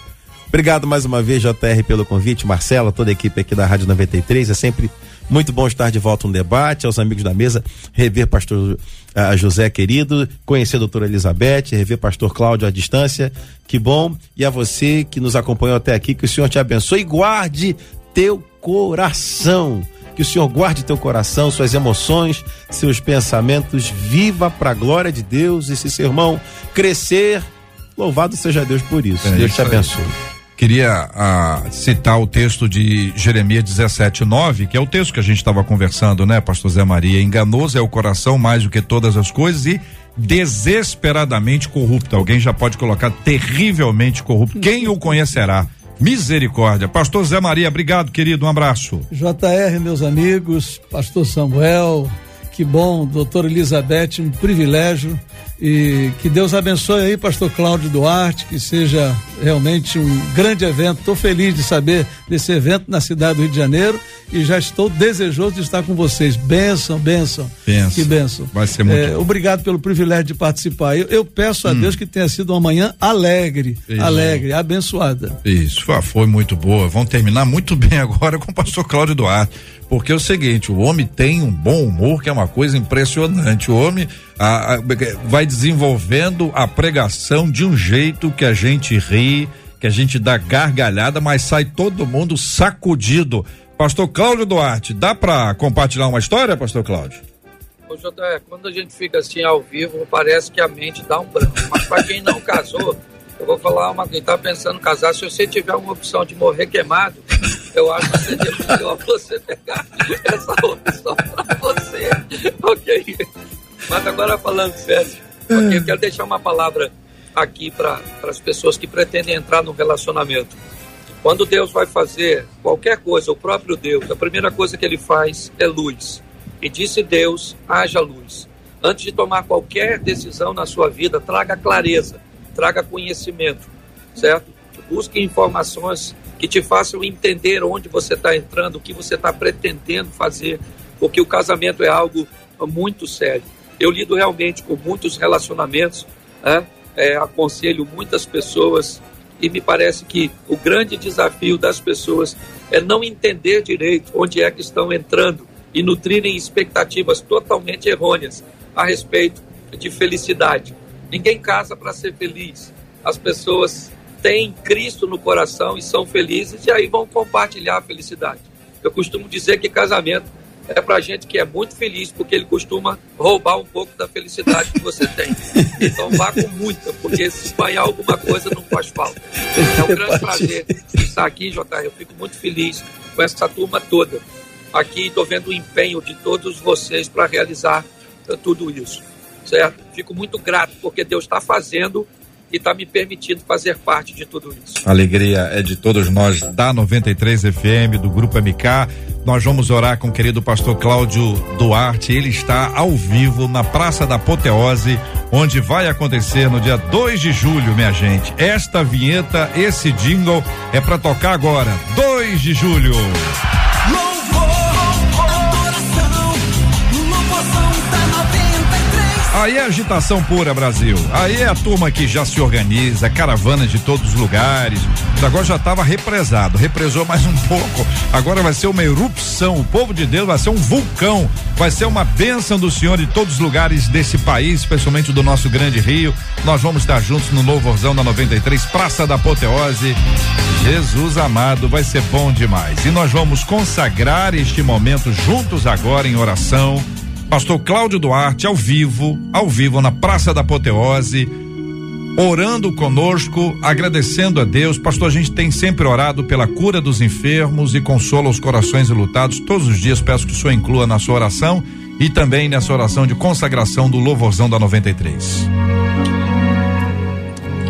Obrigado mais uma vez, JR, pelo convite. Marcela, toda a equipe aqui da Rádio 93. É sempre muito bom estar de volta no debate, aos amigos da mesa, rever pastor ah, José querido, conhecer a doutora Elizabeth, rever pastor Cláudio à distância. Que bom. E a você que nos acompanhou até aqui, que o Senhor te abençoe e guarde teu coração. Que o Senhor guarde teu coração, suas emoções, seus pensamentos. Viva para a glória de Deus. Esse sermão crescer. Louvado seja Deus por isso. É Deus isso te aí. abençoe. Queria ah, citar o texto de Jeremias 17:9, que é o texto que a gente estava conversando, né, Pastor Zé Maria? Enganoso é o coração mais do que todas as coisas e desesperadamente corrupto. Alguém já pode colocar terrivelmente corrupto. Quem o conhecerá? Misericórdia. Pastor Zé Maria, obrigado, querido. Um abraço. JR, meus amigos, Pastor Samuel, que bom, doutora Elizabeth, um privilégio. E que Deus abençoe aí, Pastor Cláudio Duarte, que seja realmente um grande evento. Estou feliz de saber desse evento na cidade do Rio de Janeiro e já estou desejoso de estar com vocês. Benção, benção. Benção. Que benção. Vai ser muito É, bom. obrigado pelo privilégio de participar. Eu, eu peço a Hum. Deus que tenha sido uma manhã alegre, Isso. alegre, abençoada. Isso, foi- foi muito boa. Vamos terminar muito bem agora com o pastor Cláudio Duarte. Porque é o seguinte, o homem tem um bom humor, que é uma coisa impressionante. O homem ah, ah, vai desenvolvendo a pregação de um jeito que a gente ri, que a gente dá gargalhada, mas sai todo mundo sacudido. Pastor Cláudio Duarte, dá pra compartilhar uma história, pastor Cláudio? José, quando a gente fica assim ao vivo, parece que a mente dá um branco. Mas para quem não casou, eu vou falar uma quem tá pensando em casar, se você tiver uma opção de morrer queimado, eu acho que seria melhor você pegar essa opção para você. Ok. Mas agora falando sério, ok, eu quero deixar uma palavra aqui para as pessoas que pretendem entrar no relacionamento. Quando Deus vai fazer qualquer coisa, o próprio Deus, a primeira coisa que ele faz é luz. E disse Deus: haja luz. Antes de tomar qualquer decisão na sua vida, traga clareza, traga conhecimento, certo? Busque informações que te façam entender onde você está entrando, o que você está pretendendo fazer, porque o casamento é algo muito sério. Eu lido realmente com muitos relacionamentos, né? É, aconselho muitas pessoas e me parece que o grande desafio das pessoas é não entender direito onde é que estão entrando e nutrirem expectativas totalmente errôneas a respeito de felicidade. Ninguém casa para ser feliz. As pessoas têm Cristo no coração e são felizes e aí vão compartilhar a felicidade. Eu costumo dizer que casamento é para gente que é muito feliz, porque ele costuma roubar um pouco da felicidade que você tem. Então vá com muita, porque se espalhar alguma coisa não faz falta. É um grande prazer estar aqui, JR. Eu fico muito feliz com essa turma toda. Aqui estou vendo o empenho de todos vocês para realizar eh, tudo isso, certo? Fico muito grato porque Deus está fazendo e está me permitindo fazer parte de tudo isso. A alegria é de todos nós. Da 93 FM, do Grupo MK. Nós vamos orar com o querido pastor Cláudio Duarte. Ele está ao vivo na Praça da Apoteose, onde vai acontecer no dia 2 de julho, minha gente. Esta vinheta, esse jingle é para tocar agora. 2 de julho. Aí é agitação pura, Brasil. Aí é a turma que já se organiza, caravanas de todos os lugares. Agora já estava represado, represou mais um pouco. Agora vai ser uma erupção. O povo de Deus vai ser um vulcão. Vai ser uma bênção do Senhor em todos os lugares desse país, especialmente do nosso grande Rio. Nós vamos estar juntos no novo Orzão da 93, Praça da Apoteose. Jesus amado, vai ser bom demais. E nós vamos consagrar este momento juntos agora em oração. Pastor Cláudio Duarte, ao vivo, ao vivo na Praça da Apoteose, orando conosco, agradecendo a Deus. Pastor, a gente tem sempre orado pela cura dos enfermos e consola os corações lutados. Todos os dias peço que o Senhor inclua na sua oração e também nessa oração de consagração do louvorzão da 93.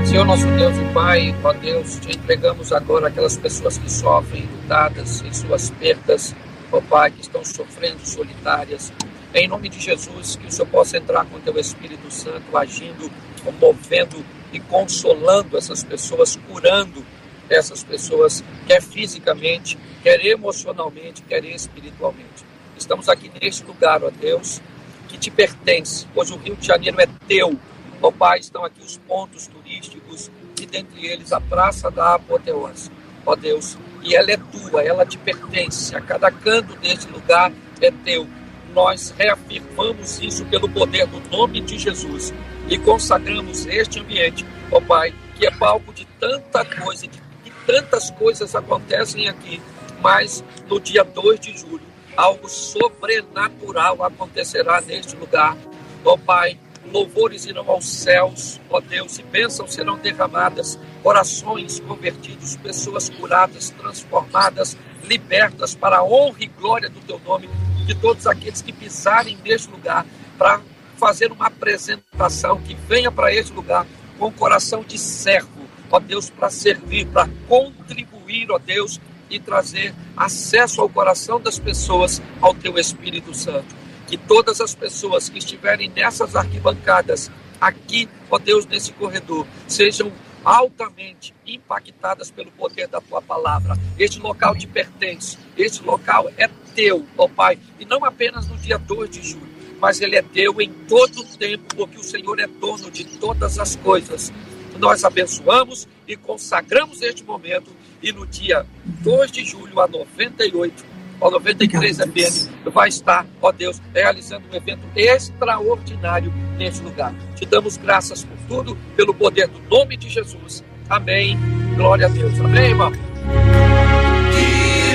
Senhor nosso Deus e Pai, ó Deus, te entregamos agora aquelas pessoas que sofrem, lutadas em suas perdas, ó Pai, que estão sofrendo, solitárias. Em nome de Jesus, que o Senhor possa entrar com o teu Espírito Santo, agindo, movendo e consolando essas pessoas, curando essas pessoas, quer fisicamente, quer emocionalmente, quer espiritualmente. Estamos aqui neste lugar, ó Deus, que te pertence, pois o Rio de Janeiro é teu. Ó Pai, estão aqui os pontos turísticos e dentre eles a Praça da Apoteose. Ó Deus, e ela é tua, ela te pertence. A cada canto desse lugar é teu nós reafirmamos isso pelo poder do nome de Jesus e consagramos este ambiente, ó Pai, que é palco de tanta coisa, de tantas coisas acontecem aqui, mas no dia 2 de julho, algo sobrenatural acontecerá neste lugar, ó Pai. Louvores irão aos céus, ó Deus, e bênçãos serão derramadas, corações convertidos, pessoas curadas, transformadas, libertas para a honra e glória do teu nome de todos aqueles que pisarem neste lugar para fazer uma apresentação que venha para este lugar com o coração de servo, ó Deus, para servir, para contribuir, ó Deus, e trazer acesso ao coração das pessoas ao teu Espírito Santo. Que todas as pessoas que estiverem nessas arquibancadas, aqui, ó Deus, nesse corredor, sejam altamente impactadas pelo poder da tua palavra. Este local te pertence, este local é teu, ó Pai, e não apenas no dia 2 de julho, mas ele é teu em todo o tempo, porque o Senhor é dono de todas as coisas. Nós abençoamos e consagramos este momento, e no dia 2 de julho a 98, a 93 FM vai estar, ó Deus, realizando um evento extraordinário neste lugar. Te damos graças por tudo, pelo poder do nome de Jesus. Amém. Glória a Deus. Amém, irmão. Que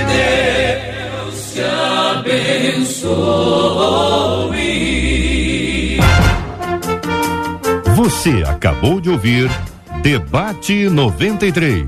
Deus te abençoe. Você acabou de ouvir Debate 93.